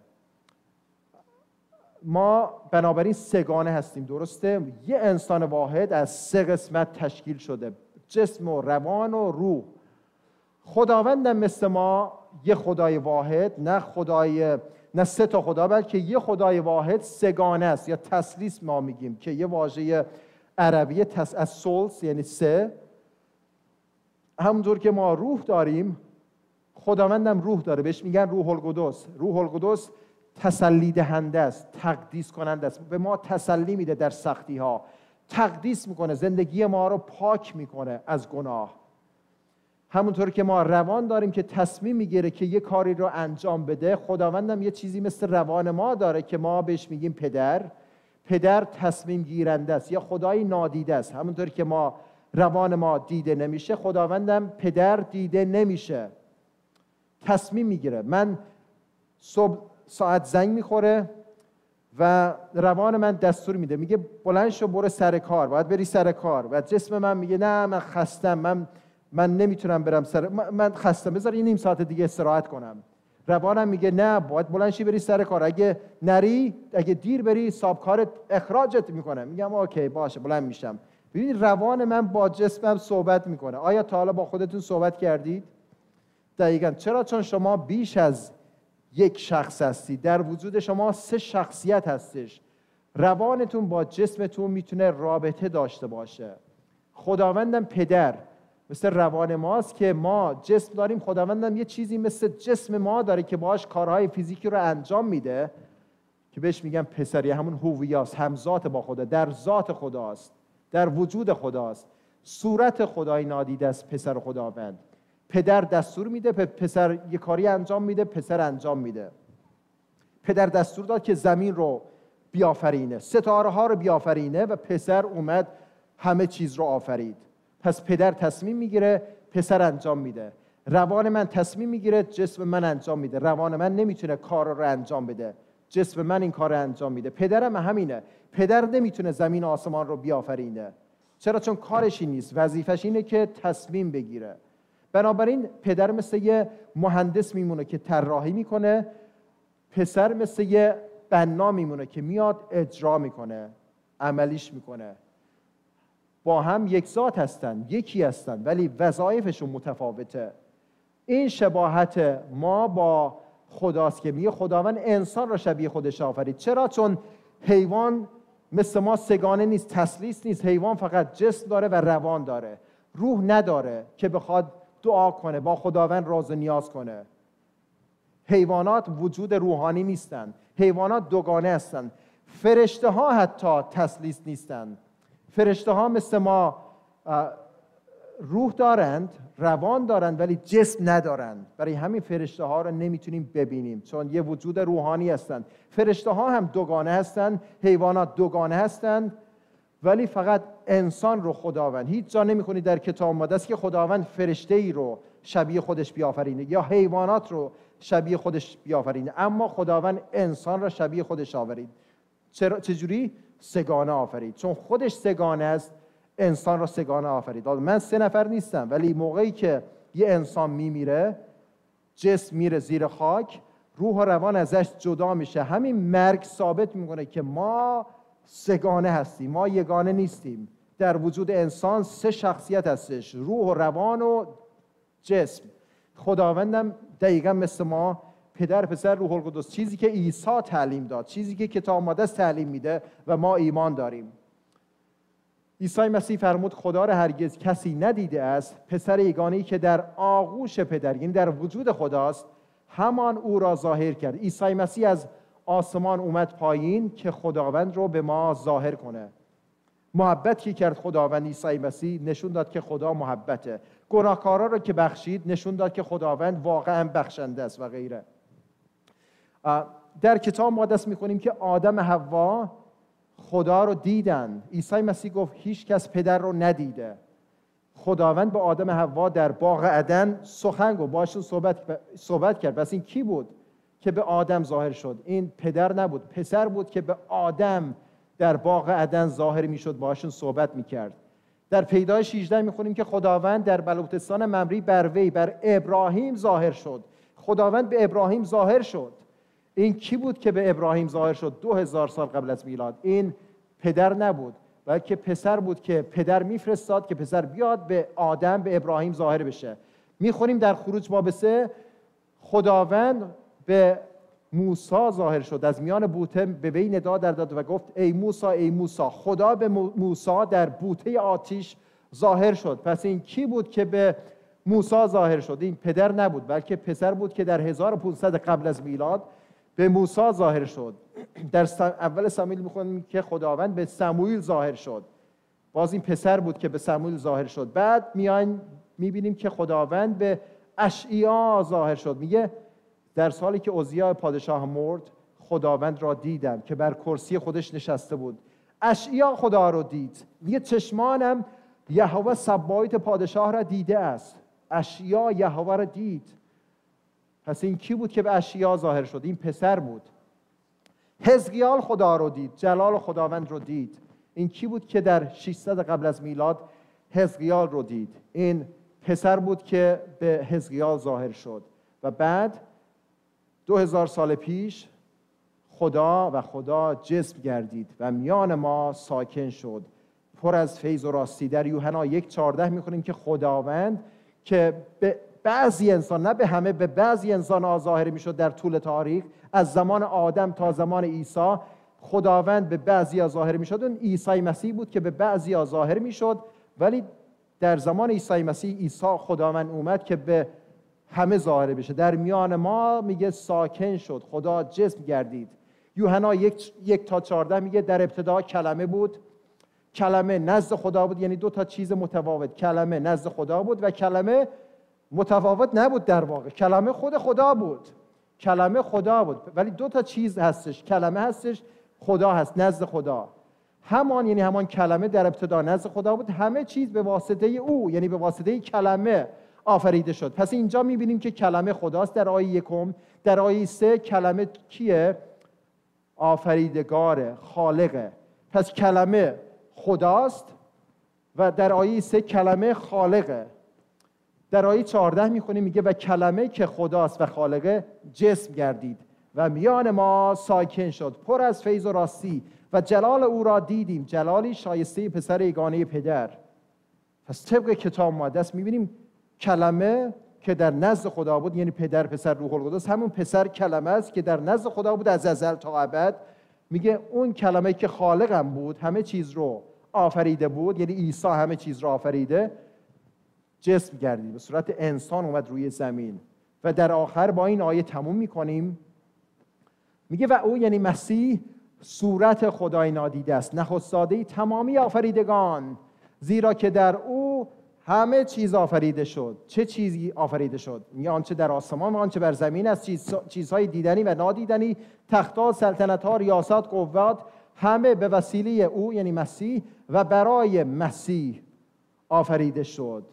ما بنابراین سگانه هستیم درسته؟ یه انسان واحد از سه قسمت تشکیل شده. جسم و روان و روح. خداوندم مثل ما یه خدای واحد نه خدای نه سه تا خدا بلکه یه خدای واحد سگانه است. یا تسلیس ما میگیم که یه واژه عربی تس از سولس یعنی سه. همونطور که ما روح داریم خداوندم روح داره. بهش میگن روح القدس. روح القدس تسلی دهنده است تقدیس کننده است. به ما تسلی میده در سختی ها تقدیس می‌کنه زندگی ما رو پاک می‌کنه از گناه. همونطور که ما روان داریم که تصمیم می‌گیره که یه کاری رو انجام بده خداوندم یه چیزی مثل روان ما داره که ما بهش میگیم پدر. پدر تصمیم گیرنده است یا خدای نادیده است. همونطور که ما روان ما دیده نمیشه خداوندم پدر دیده نمیشه. تصمیم می‌گیره. من صبح ساعت زنگ می‌خوره و روان من دستور میده. میگه بلند شو برو سر کار. باید بری سر کار. و جسم من میگه نه من خستم من من نمی‌تونم برم سر من- خستم. بذار یه نیم ساعت دیگه استراحت کنم. روانم میگه نه باید بلند شی بری سر کار. اگه نری اگه دیر بری صاحب کارت اخراجت می‌کنه. میگم اوکی باشه بلند میشم. ببینید روان من با جسمم صحبت می‌کنه. آیا تا حالا با خودتون صحبت کردید؟ دقیقا. چرا؟ چون شما بیش از یک شخص هستید در وجود شما سه شخصیت هستش. روانتون با جسمتون می‌تونه رابطه داشته باشه. خداوندم پدر. مثل روان ماست که ما جسم داریم خداوندم یه چیزی مثل جسم ما داره که باهاش کارهای فیزیکی رو انجام میده که بهش میگن پسری همون هویاست همزات با خدا در ذات خداست در وجود خداست. صورت خدای نادیده است پسر خداوند. پدر دستور میده پسر یه کاری انجام میده پسر انجام میده. پدر دستور داد که زمین رو بیافرینه ستاره ها رو بیافرینه و پسر اومد همه چیز رو آفرید. پس پدر تصمیم می‌گیره پسر انجام میده. روان من تصمیم می‌گیره جسم من انجام میده. روان من نمی‌تونه کار رو انجام بده. جسم من این کار رو انجام میده. پدرم همینه. پدر نمی‌تونه زمین و آسمان رو بیافرینه. چرا؟ چون کارش این نیست. وظیفش اینه که تصمیم بگیره. بنابراین پدر مثل یه مهندس میمونه که طراحی می‌کنه. پسر مثل یه بنا میمونه که میاد اجرا می‌کنه. عملیش می‌کنه. با هم یک ذات هستن یکی هستن ولی وظایفشون متفاوته. این شباهت ما با خداست که میگه خداوند انسان را شبیه خودش آفرید. چرا؟ چون حیوان مثل ما سگانه نیست تسلیس نیست. حیوان فقط جسم داره و روان داره. روح نداره که بخواد دعا کنه با خداوند راز و نیاز کنه. حیوانات وجود روحانی نیستن حیوانات دوگانه هستن فرشته ها حتی تسلیس نیستن فرشته ها مثل ما روح دارند روان دارند ولی جسم ندارند. برای همین فرشته ها رو نمی‌تونیم ببینیم چون یه وجود روحانی هستند. فرشته ها هم دوگانه هستند حیوانات دوگانه هستند ولی فقط انسان رو خداوند. هیچ جا نمی‌خونید در کتاب مقدس که خداوند فرشته ای رو شبیه خودش بیافرینه یا حیوانات رو شبیه خودش بیافرینه. اما خداوند انسان را شبیه خودش آورید. چرا چجوری؟ سگانه آفرید. چون خودش سگانه است انسان را سگانه آفرید. من سه نفر نیستم ولی موقعی که یه انسان میمیره جسم میره زیر خاک روح و روان ازش جدا میشه. همین مرگ ثابت می‌کنه که ما سگانه هستیم ما یگانه نیستیم. در وجود انسان سه شخصیت هستش روح و روان و جسم. خداوندم دقیقا مثل ما پدر پسر روح القدس چیزی که عیسی تعلیم داد چیزی که کتاب مقدس تعلیم میده و ما ایمان داریم. عیسی مسیح فرمود خدا را هرگز کسی ندیده است پسر یگانه که در آغوش پدر یعنی در وجود خداست همان او را ظاهر کرد. عیسی مسیح از آسمان اومد پایین که خداوند رو به ما ظاهر کنه. محبت که کرد خداوند عیسی مسیح نشون داد که خدا محبته. گناهکارا رو که بخشید نشون داد که خداوند واقعا بخشنده است و غیره. در کتاب مقدس می‌خونیم که آدم حوا خدا رو دیدن. عیسی مسیح گفت هیچ کس پدر رو ندیده. خداوند به آدم حوا در باغ عدن سخن گفت. باشون صحبت, صحبت کرد. پس این کی بود که به آدم ظاهر شد؟ این پدر نبود. پسر بود که به آدم در باغ عدن ظاهر می‌شد. باشون صحبت می‌کرد. در پیدایش 16 می‌خونیم که خداوند در بلوتستان ممری بر وی بر ابراهیم ظاهر شد. خداوند به ابراهیم ظاهر شد. این کی بود که به ابراهیم ظاهر شد دو هزار سال قبل از میلاد؟ این پدر نبود بلکه پسر بود که پدر میفرستاد که پسر بیاد به آدم به ابراهیم ظاهر بشه. می‌خونیم در خروج باب سه خداوند به موسا ظاهر شد. از میان بوته به وی ندا در داد و گفت ای موسا ای موسا خدا به موسا در بوته آتیش ظاهر شد. پس این کی بود که به موسا ظاهر شد؟ این پدر نبود بلکه پسر بود که در 1500 قبل از میلاد به موسی ظاهر شد. در اول ساموئیل می‌خونیم که خداوند به سموئیل ظاهر شد. باز این پسر بود که به سموئیل ظاهر شد. بعد میایم می‌بینیم که خداوند به اشعیا ظاهر شد. میگه در سالی که اوزیا پادشاه مرد خداوند را دیدم که بر کرسی خودش نشسته بود. اشعیا خدا رو دید. میگه چشمانم یهوه سبایت پادشاه را دیده است. اشعیا یهوه را دید. پس این کی بود که به اشیا ظاهر شد؟ این پسر بود. حزقیال خدا رو دید جلال خداوند رو دید. این کی بود که در 600 قبل از میلاد حزقیال رو دید؟ این پسر بود که به حزقیال ظاهر شد. و بعد دو هزار سال پیش خدا و خدا جسم گردید و میان ما ساکن شد. پر از فیض و راستی. در یوحنا یک چارده می‌خونیم که خداوند که به بعضی انسان نه به همه به بعضی انسان ها ظاهر می‌شد در طول تاریخ. از زمان آدم تا زمان عیسی خداوند به بعضی ها ظاهر می‌شد. اون عیسی مسیح بود که به بعضی ها ظاهر می‌شد. ولی در زمان عیسی مسیح عیسی خداوند اومد که به همه ظاهر بشه. در میان ما میگه ساکن شد. خدا جسم گردید. یوحنا یک, یک تا چارده میگه در ابتدا کلمه بود. کلمه نزد خدا بود. یعنی دو تا چیز متفاوت. کلمه نزد خدا بود و کلمه متفاوت نبود در واقع. کلمه خود خدا بود. کلمه خدا بود. ولی دو تا چیز هستش. کلمه هستش خدا هست نزد خدا. همان یعنی همان کلمه در ابتدا نزد خدا بود. همه چیز به واسطه او یعنی به واسطه کلمه آفریده شد. پس اینجا می‌بینیم که کلمه خداست. در آیه یکم در آیه سه کلمه کیه؟ آفریدگار خالقه پس کلمه خداست و در آیه سه کلمه خالقه در آیه 14 می‌خونیم میگه و کلمه که خداست و خالقه جسم گردید و میان ما ساکن شد پر از فیض و راستی و جلال او را دیدیم جلالی شایسته پسر یگانه پدر. پس طبق کتاب مقدس می‌بینیم کلمه که در نزد خدا بود یعنی پدر پسر روح القدس همون پسر کلمه است که در نزد خدا بود از ازل تا ابد. میگه اون کلمه که خالقم بود همه چیز رو آفریده بود یعنی عیسی همه چیز رو آفریده. جسم گردید به صورت انسان اومد روی زمین. و در آخر با این آیه تموم می‌کنیم. میگه و او یعنی مسیح صورت خدای نادیده است. نخستاده تمامی آفریدگان زیرا که در او همه چیز آفریده شد. چه چیزی آفریده شد؟ میگه آنچه در آسمان و آنچه بر زمین است چیز، چیزهای دیدنی و نادیدنی تختها سلطنت ها ریاست قوات همه به وسیله او یعنی مسیح و برای مسیح آفریده شد.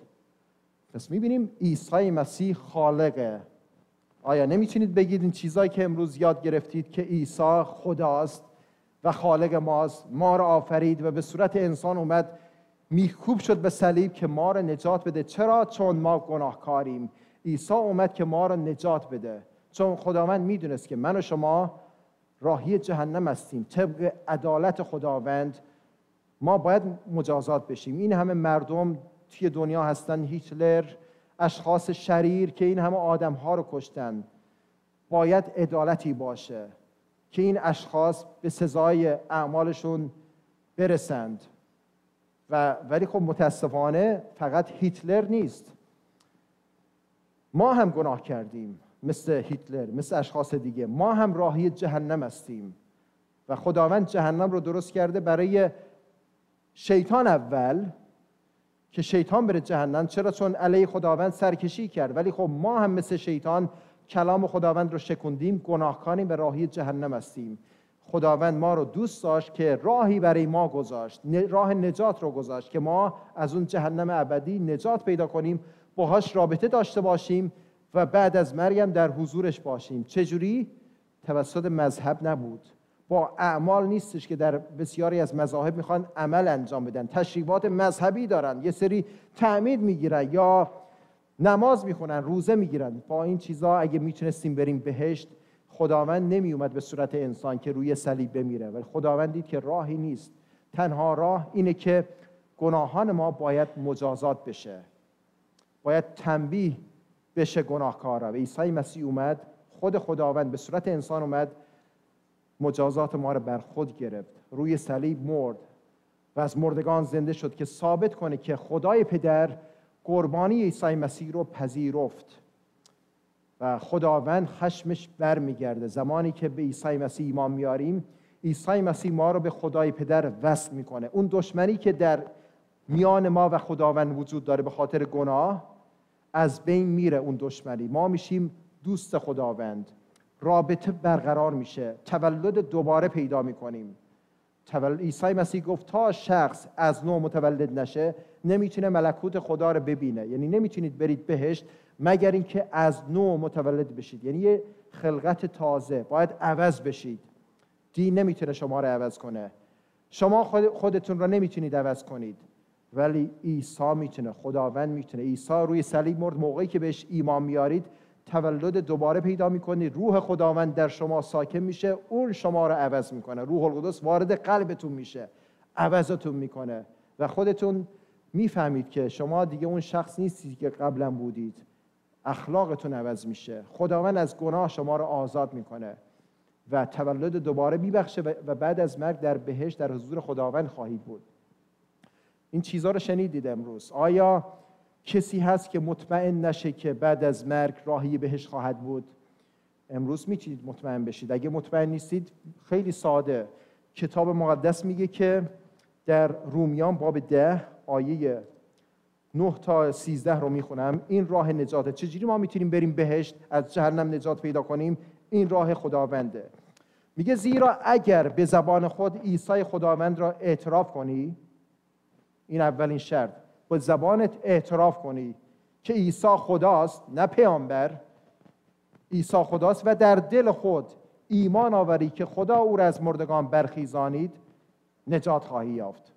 پس می‌بینیم عیسی مسیح خالقه آیا نمی‌تونید بگید این چیزهایی که امروز یاد گرفتید که عیسی خداست و خالق ماست؟ ما را آفرید و به صورت انسان اومد میکوب شد به صلیب که ما را نجات بده. چرا؟ چون ما گناهکاریم. عیسی اومد که ما را نجات بده. چون خداوند می‌دونست که من و شما راهی جهنم هستیم. طبق عدالت خداوند ما باید مجازات بشیم. این همه مردم توی دنیا هستن هیتلر اشخاص شریر که این همه آدم ها رو کشتن. باید عدالتی باشه که این اشخاص به سزای اعمالشون برسند. و ولی خب متاسفانه فقط هیتلر نیست. ما هم گناه کردیم مثل هیتلر مثل اشخاص دیگه. ما هم راهی جهنم هستیم. و خداوند جهنم رو درست کرده برای شیطان اول که شیطان بره جهنم. چرا؟ چون علیه خداوند سرکشی کرد. ولی خب ما هم مثل شیطان کلام خداوند رو شکندیم گناهکاریم به راهی جهنم هستیم. خداوند ما رو دوست داشت که راهی برای ما گذاشت راه نجات رو گذاشت که ما از اون جهنم ابدی نجات پیدا کنیم باهاش رابطه داشته باشیم و بعد از مریم در حضورش باشیم. چجوری؟ توسط مذهب نبود. با اعمال نیستش که در بسیاری از مذاهب می‌خوان عمل انجام بدن. تشریفات مذهبی دارن. یه سری تعمید می‌گیرن یا نماز می‌خونن روزه می‌گیرن. با این چیزا اگه می‌تونستیم بریم بهشت خداوند نمیومد به صورت انسان که روی صلیب بمیره. ولی خداوند دید که راهی نیست. تنها راه اینه که گناهان ما باید مجازات بشه. باید تنبیه بشه گناهکارا. و عیسی مسیح اومد خود خداوند به صورت انسان اومد مجازات ما رو بر خود گرفت. روی صلیب مرد و از مردگان زنده شد که ثابت کنه که خدای پدر قربانی عیسی مسیح رو پذیرفت. و خداوند خشمش برمیگرده. زمانی که به عیسی مسیح ایمان میاریم عیسی مسیح ما رو به خدای پدر وصل می‌کنه. اون دشمنی که در میان ما و خداوند وجود داره به خاطر گناه از بین میره اون دشمنی. ما میشیم دوست خداوند. رابطه برقرار میشه. تولد دوباره پیدا می‌کنیم. تولد عیسی مسیح گفت تا شخص از نو متولد نشه نمی‌تونه ملکوت خدا رو ببینه. یعنی نمی‌تونید برید بهشت مگر اینکه از نو متولد بشید. یعنی یه خلقت تازه. باید عوض بشید. دین نمی‌تونه شما رو عوض کنه. شما خودتون رو نمی‌تونید عوض کنید. ولی عیسی می‌تونه. خداوند می‌تونه. عیسی روی صلیب مرد. موقعی که بهش ایمان میارید تولد دوباره پیدا می‌کنید روح خداوند در شما ساکن میشه. اون شما رو عوض می‌کنه. روح القدس وارد قلبتون میشه. عوضتون می‌کنه. و خودتون می‌فهمید که شما دیگه اون شخص نیستید که قبلا بودید. اخلاقتون عوض میشه. خداوند از گناه شما رو آزاد می‌کنه. و تولد دوباره میبخشه و بعد از مرگ در بهش در حضور خداوند خواهید بود. این چیزها رو شنیدید امروز. آیا کسی هست که مطمئن نشه که بعد از مرگ راهی بهش خواهد بود. امروز می‌تونید مطمئن بشید. اگه مطمئن نیستید خیلی ساده. کتاب مقدس میگه که در رومیان باب ده آیه 9 تا 13 رو می‌خونم. این راه نجاته چجوری ما می‌تونیم بریم بهشت از جهنم نجات پیدا کنیم؟ این راه خداونده. میگه زیرا اگر به زبان خود عیسی خداوند را اعتراف کنی این اولین شرط. با زبانت اعتراف کنی که عیسی خداست نه پیامبر. عیسی خداست و در دل خود ایمان آوری که خدا او را از مردگان برخیزانید نجات خواهی یافت.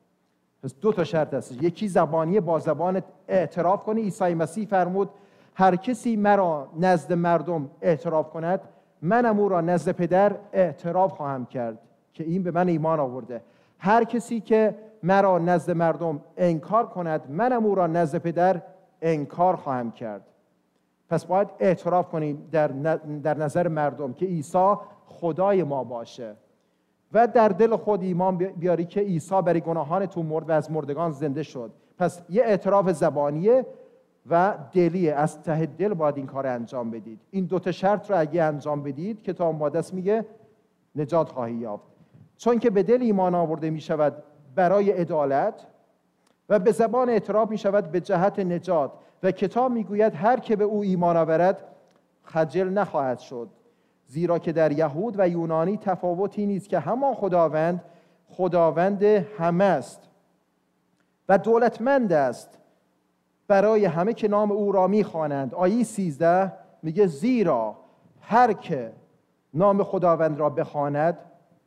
پس دو تا شرط هست یکی زبانی با زبانت اعتراف کنی. عیسی مسیح فرمود هر کسی مرا نزد مردم اعتراف کند منم او را نزد پدر اعتراف خواهم کرد که این به من ایمان آورده. هر کسی که مرا نزد مردم انکار کند منم او را نزد پدر انکار خواهم کرد. پس باید اعتراف کنیم در, نظر مردم که عیسی خدای ما باشه و در دل خود ایمان بیاری که عیسی برای گناهان مرد و از مردگان زنده شد. پس یه اعتراف زبانیه و دلیه. از ته دل باید این کار انجام بدید. این دوتا شرط رو اگه انجام بدید کتاب مقدس میگه نجات خواهی یافت. چون که به دل ایمان آورده می شود برای عدالت و به زبان اعتراف می شود به جهت نجات و کتاب می‌گوید هر که به او ایمان آورد خجل نخواهد شد. زیرا که در یهود و یونانی تفاوتی نیست که همان خداوند خداوند همه است و دولتمند است برای همه که نام او را می‌خوانند. آیه 13 میگه زیرا هر که نام خداوند را بخواند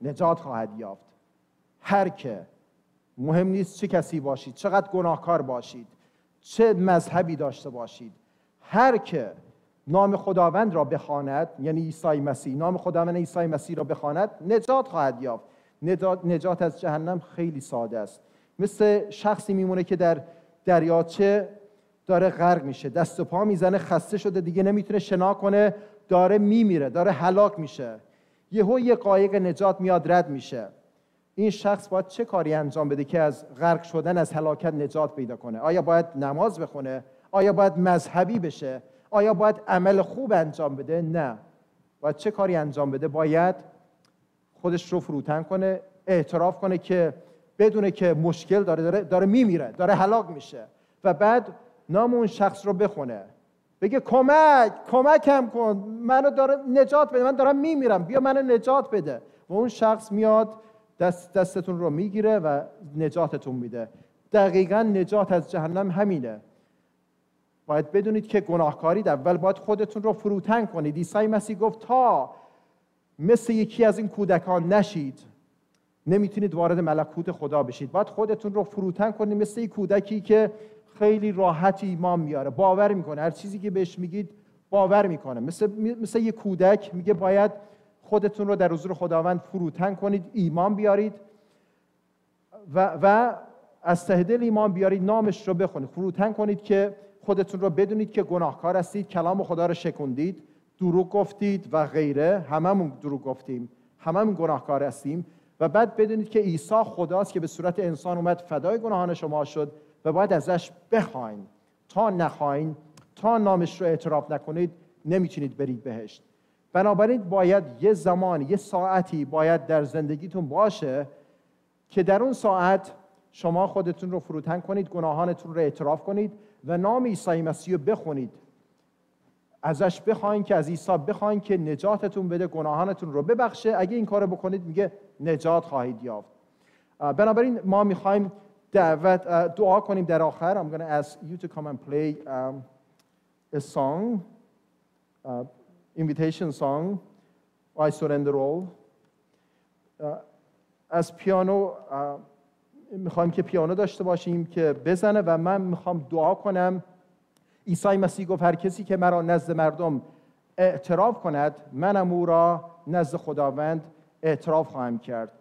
نجات خواهد یافت. هر که مهم نیست چه کسی باشید چقدر گناهکار باشید چه مذهبی داشته باشید. هر که نام خداوند را بخواند یعنی عیسی مسیح نام خداوند عیسی مسیح را بخواند نجات خواهد یافت. نجات از جهنم خیلی ساده است. مثل شخصی میمونه که در دریاچه داره غرق میشه دست و پا می‌زنه خسته شده دیگه نمی‌تونه شنا کنه داره میمیره داره هلاک میشه. یهو یه قایق نجات میاد رد میشه. این شخص باید چه کاری انجام بده که از غرق شدن از هلاکت نجات پیدا کنه؟ آیا باید نماز بخونه؟ آیا باید مذهبی بشه؟ آیا باید عمل خوب انجام بده؟ نه. باید چه کاری انجام بده؟ باید خودش رو فروتن کنه اعتراف کنه که بدونه که مشکل داره داره, داره میمیره داره هلاک میشه و بعد نام اون شخص رو بخونه. بگه کمک کمکم کن منو داره نجات بده من دارم میمیرم بیا منو نجات بده. و اون شخص میاد دست دستتون رو می‌گیره و نجاتتون میده. دقیقا نجات از جهنم همینه. باید بدونید که گناهکارید اول باید خودتون رو فروتن کنید. عیسی مسیح گفت تا مثل یکی از این کودکان نشید نمی‌تونید وارد ملکوت خدا بشید. باید خودتون رو فروتن کنید مثل یک کودکی که خیلی راحت ایمان میاره باور می‌کنه. هر چیزی که بهش میگید باور می‌کنه. مثل, مثل یک کودک میگه باید خودتون رو در حضور خداوند فروتن کنید ایمان بیارید و, و از ته دل ایمان بیارید نامش رو بخونید. فروتن کنید که خودتون رو بدونید که گناهکار هستید کلام خدا رو شکندید دروغ گفتید و غیره. هممون دروغ گفتیم. هممون گناهکار هستیم. و بعد بدونید که عیسی خداست که به صورت انسان اومد فدای گناهان شما شد و باید ازش بخواین. تا نخواین تا نامش رو اعتراف نکنید نمی‌تونید برید بهشت. بنابراین باید یه زمان یه ساعتی باید در زندگیتون باشه که در اون ساعت شما خودتون رو فروتن کنید گناهانتون رو اعتراف کنید و نام عیسی مسیح رو بخونید. ازش بخواین که از عیسی بخواین که نجاتتون بده گناهانتون رو ببخشه. اگه این کارو بکنید میگه نجات خواهید یافت. بنابراین ما می‌خوایم دعوت دعا کنیم در آخر. I'm going to ask you to come and play um, a song. Invitation song I surrender all. از پیانو می‌خوایم که پیانو داشته باشیم که بزنه و من می‌خوام دعا کنم. عیسی مسیح گفت هر کسی که مرا نزد مردم اعتراف کند منم او را نزد خداوند اعتراف خواهم کرد.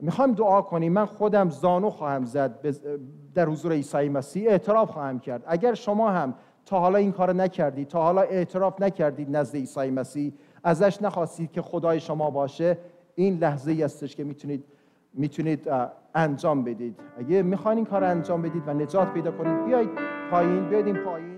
می‌خوایم دعا کنیم. من خودم زانو خواهم زد در حضور عیسی مسیح. اعتراف خواهم کرد. اگر شما هم تا حالا این کار نکردید تا حالا اعتراف نکردید نزد عیسی مسیح ازش نخواستید که خدای شما باشه این لحظه ای هستش که می‌تونید می‌تونید انجام بدید. اگه می‌خواین این کار انجام بدید و نجات پیدا کنید بیایید پایین بیایید پایین.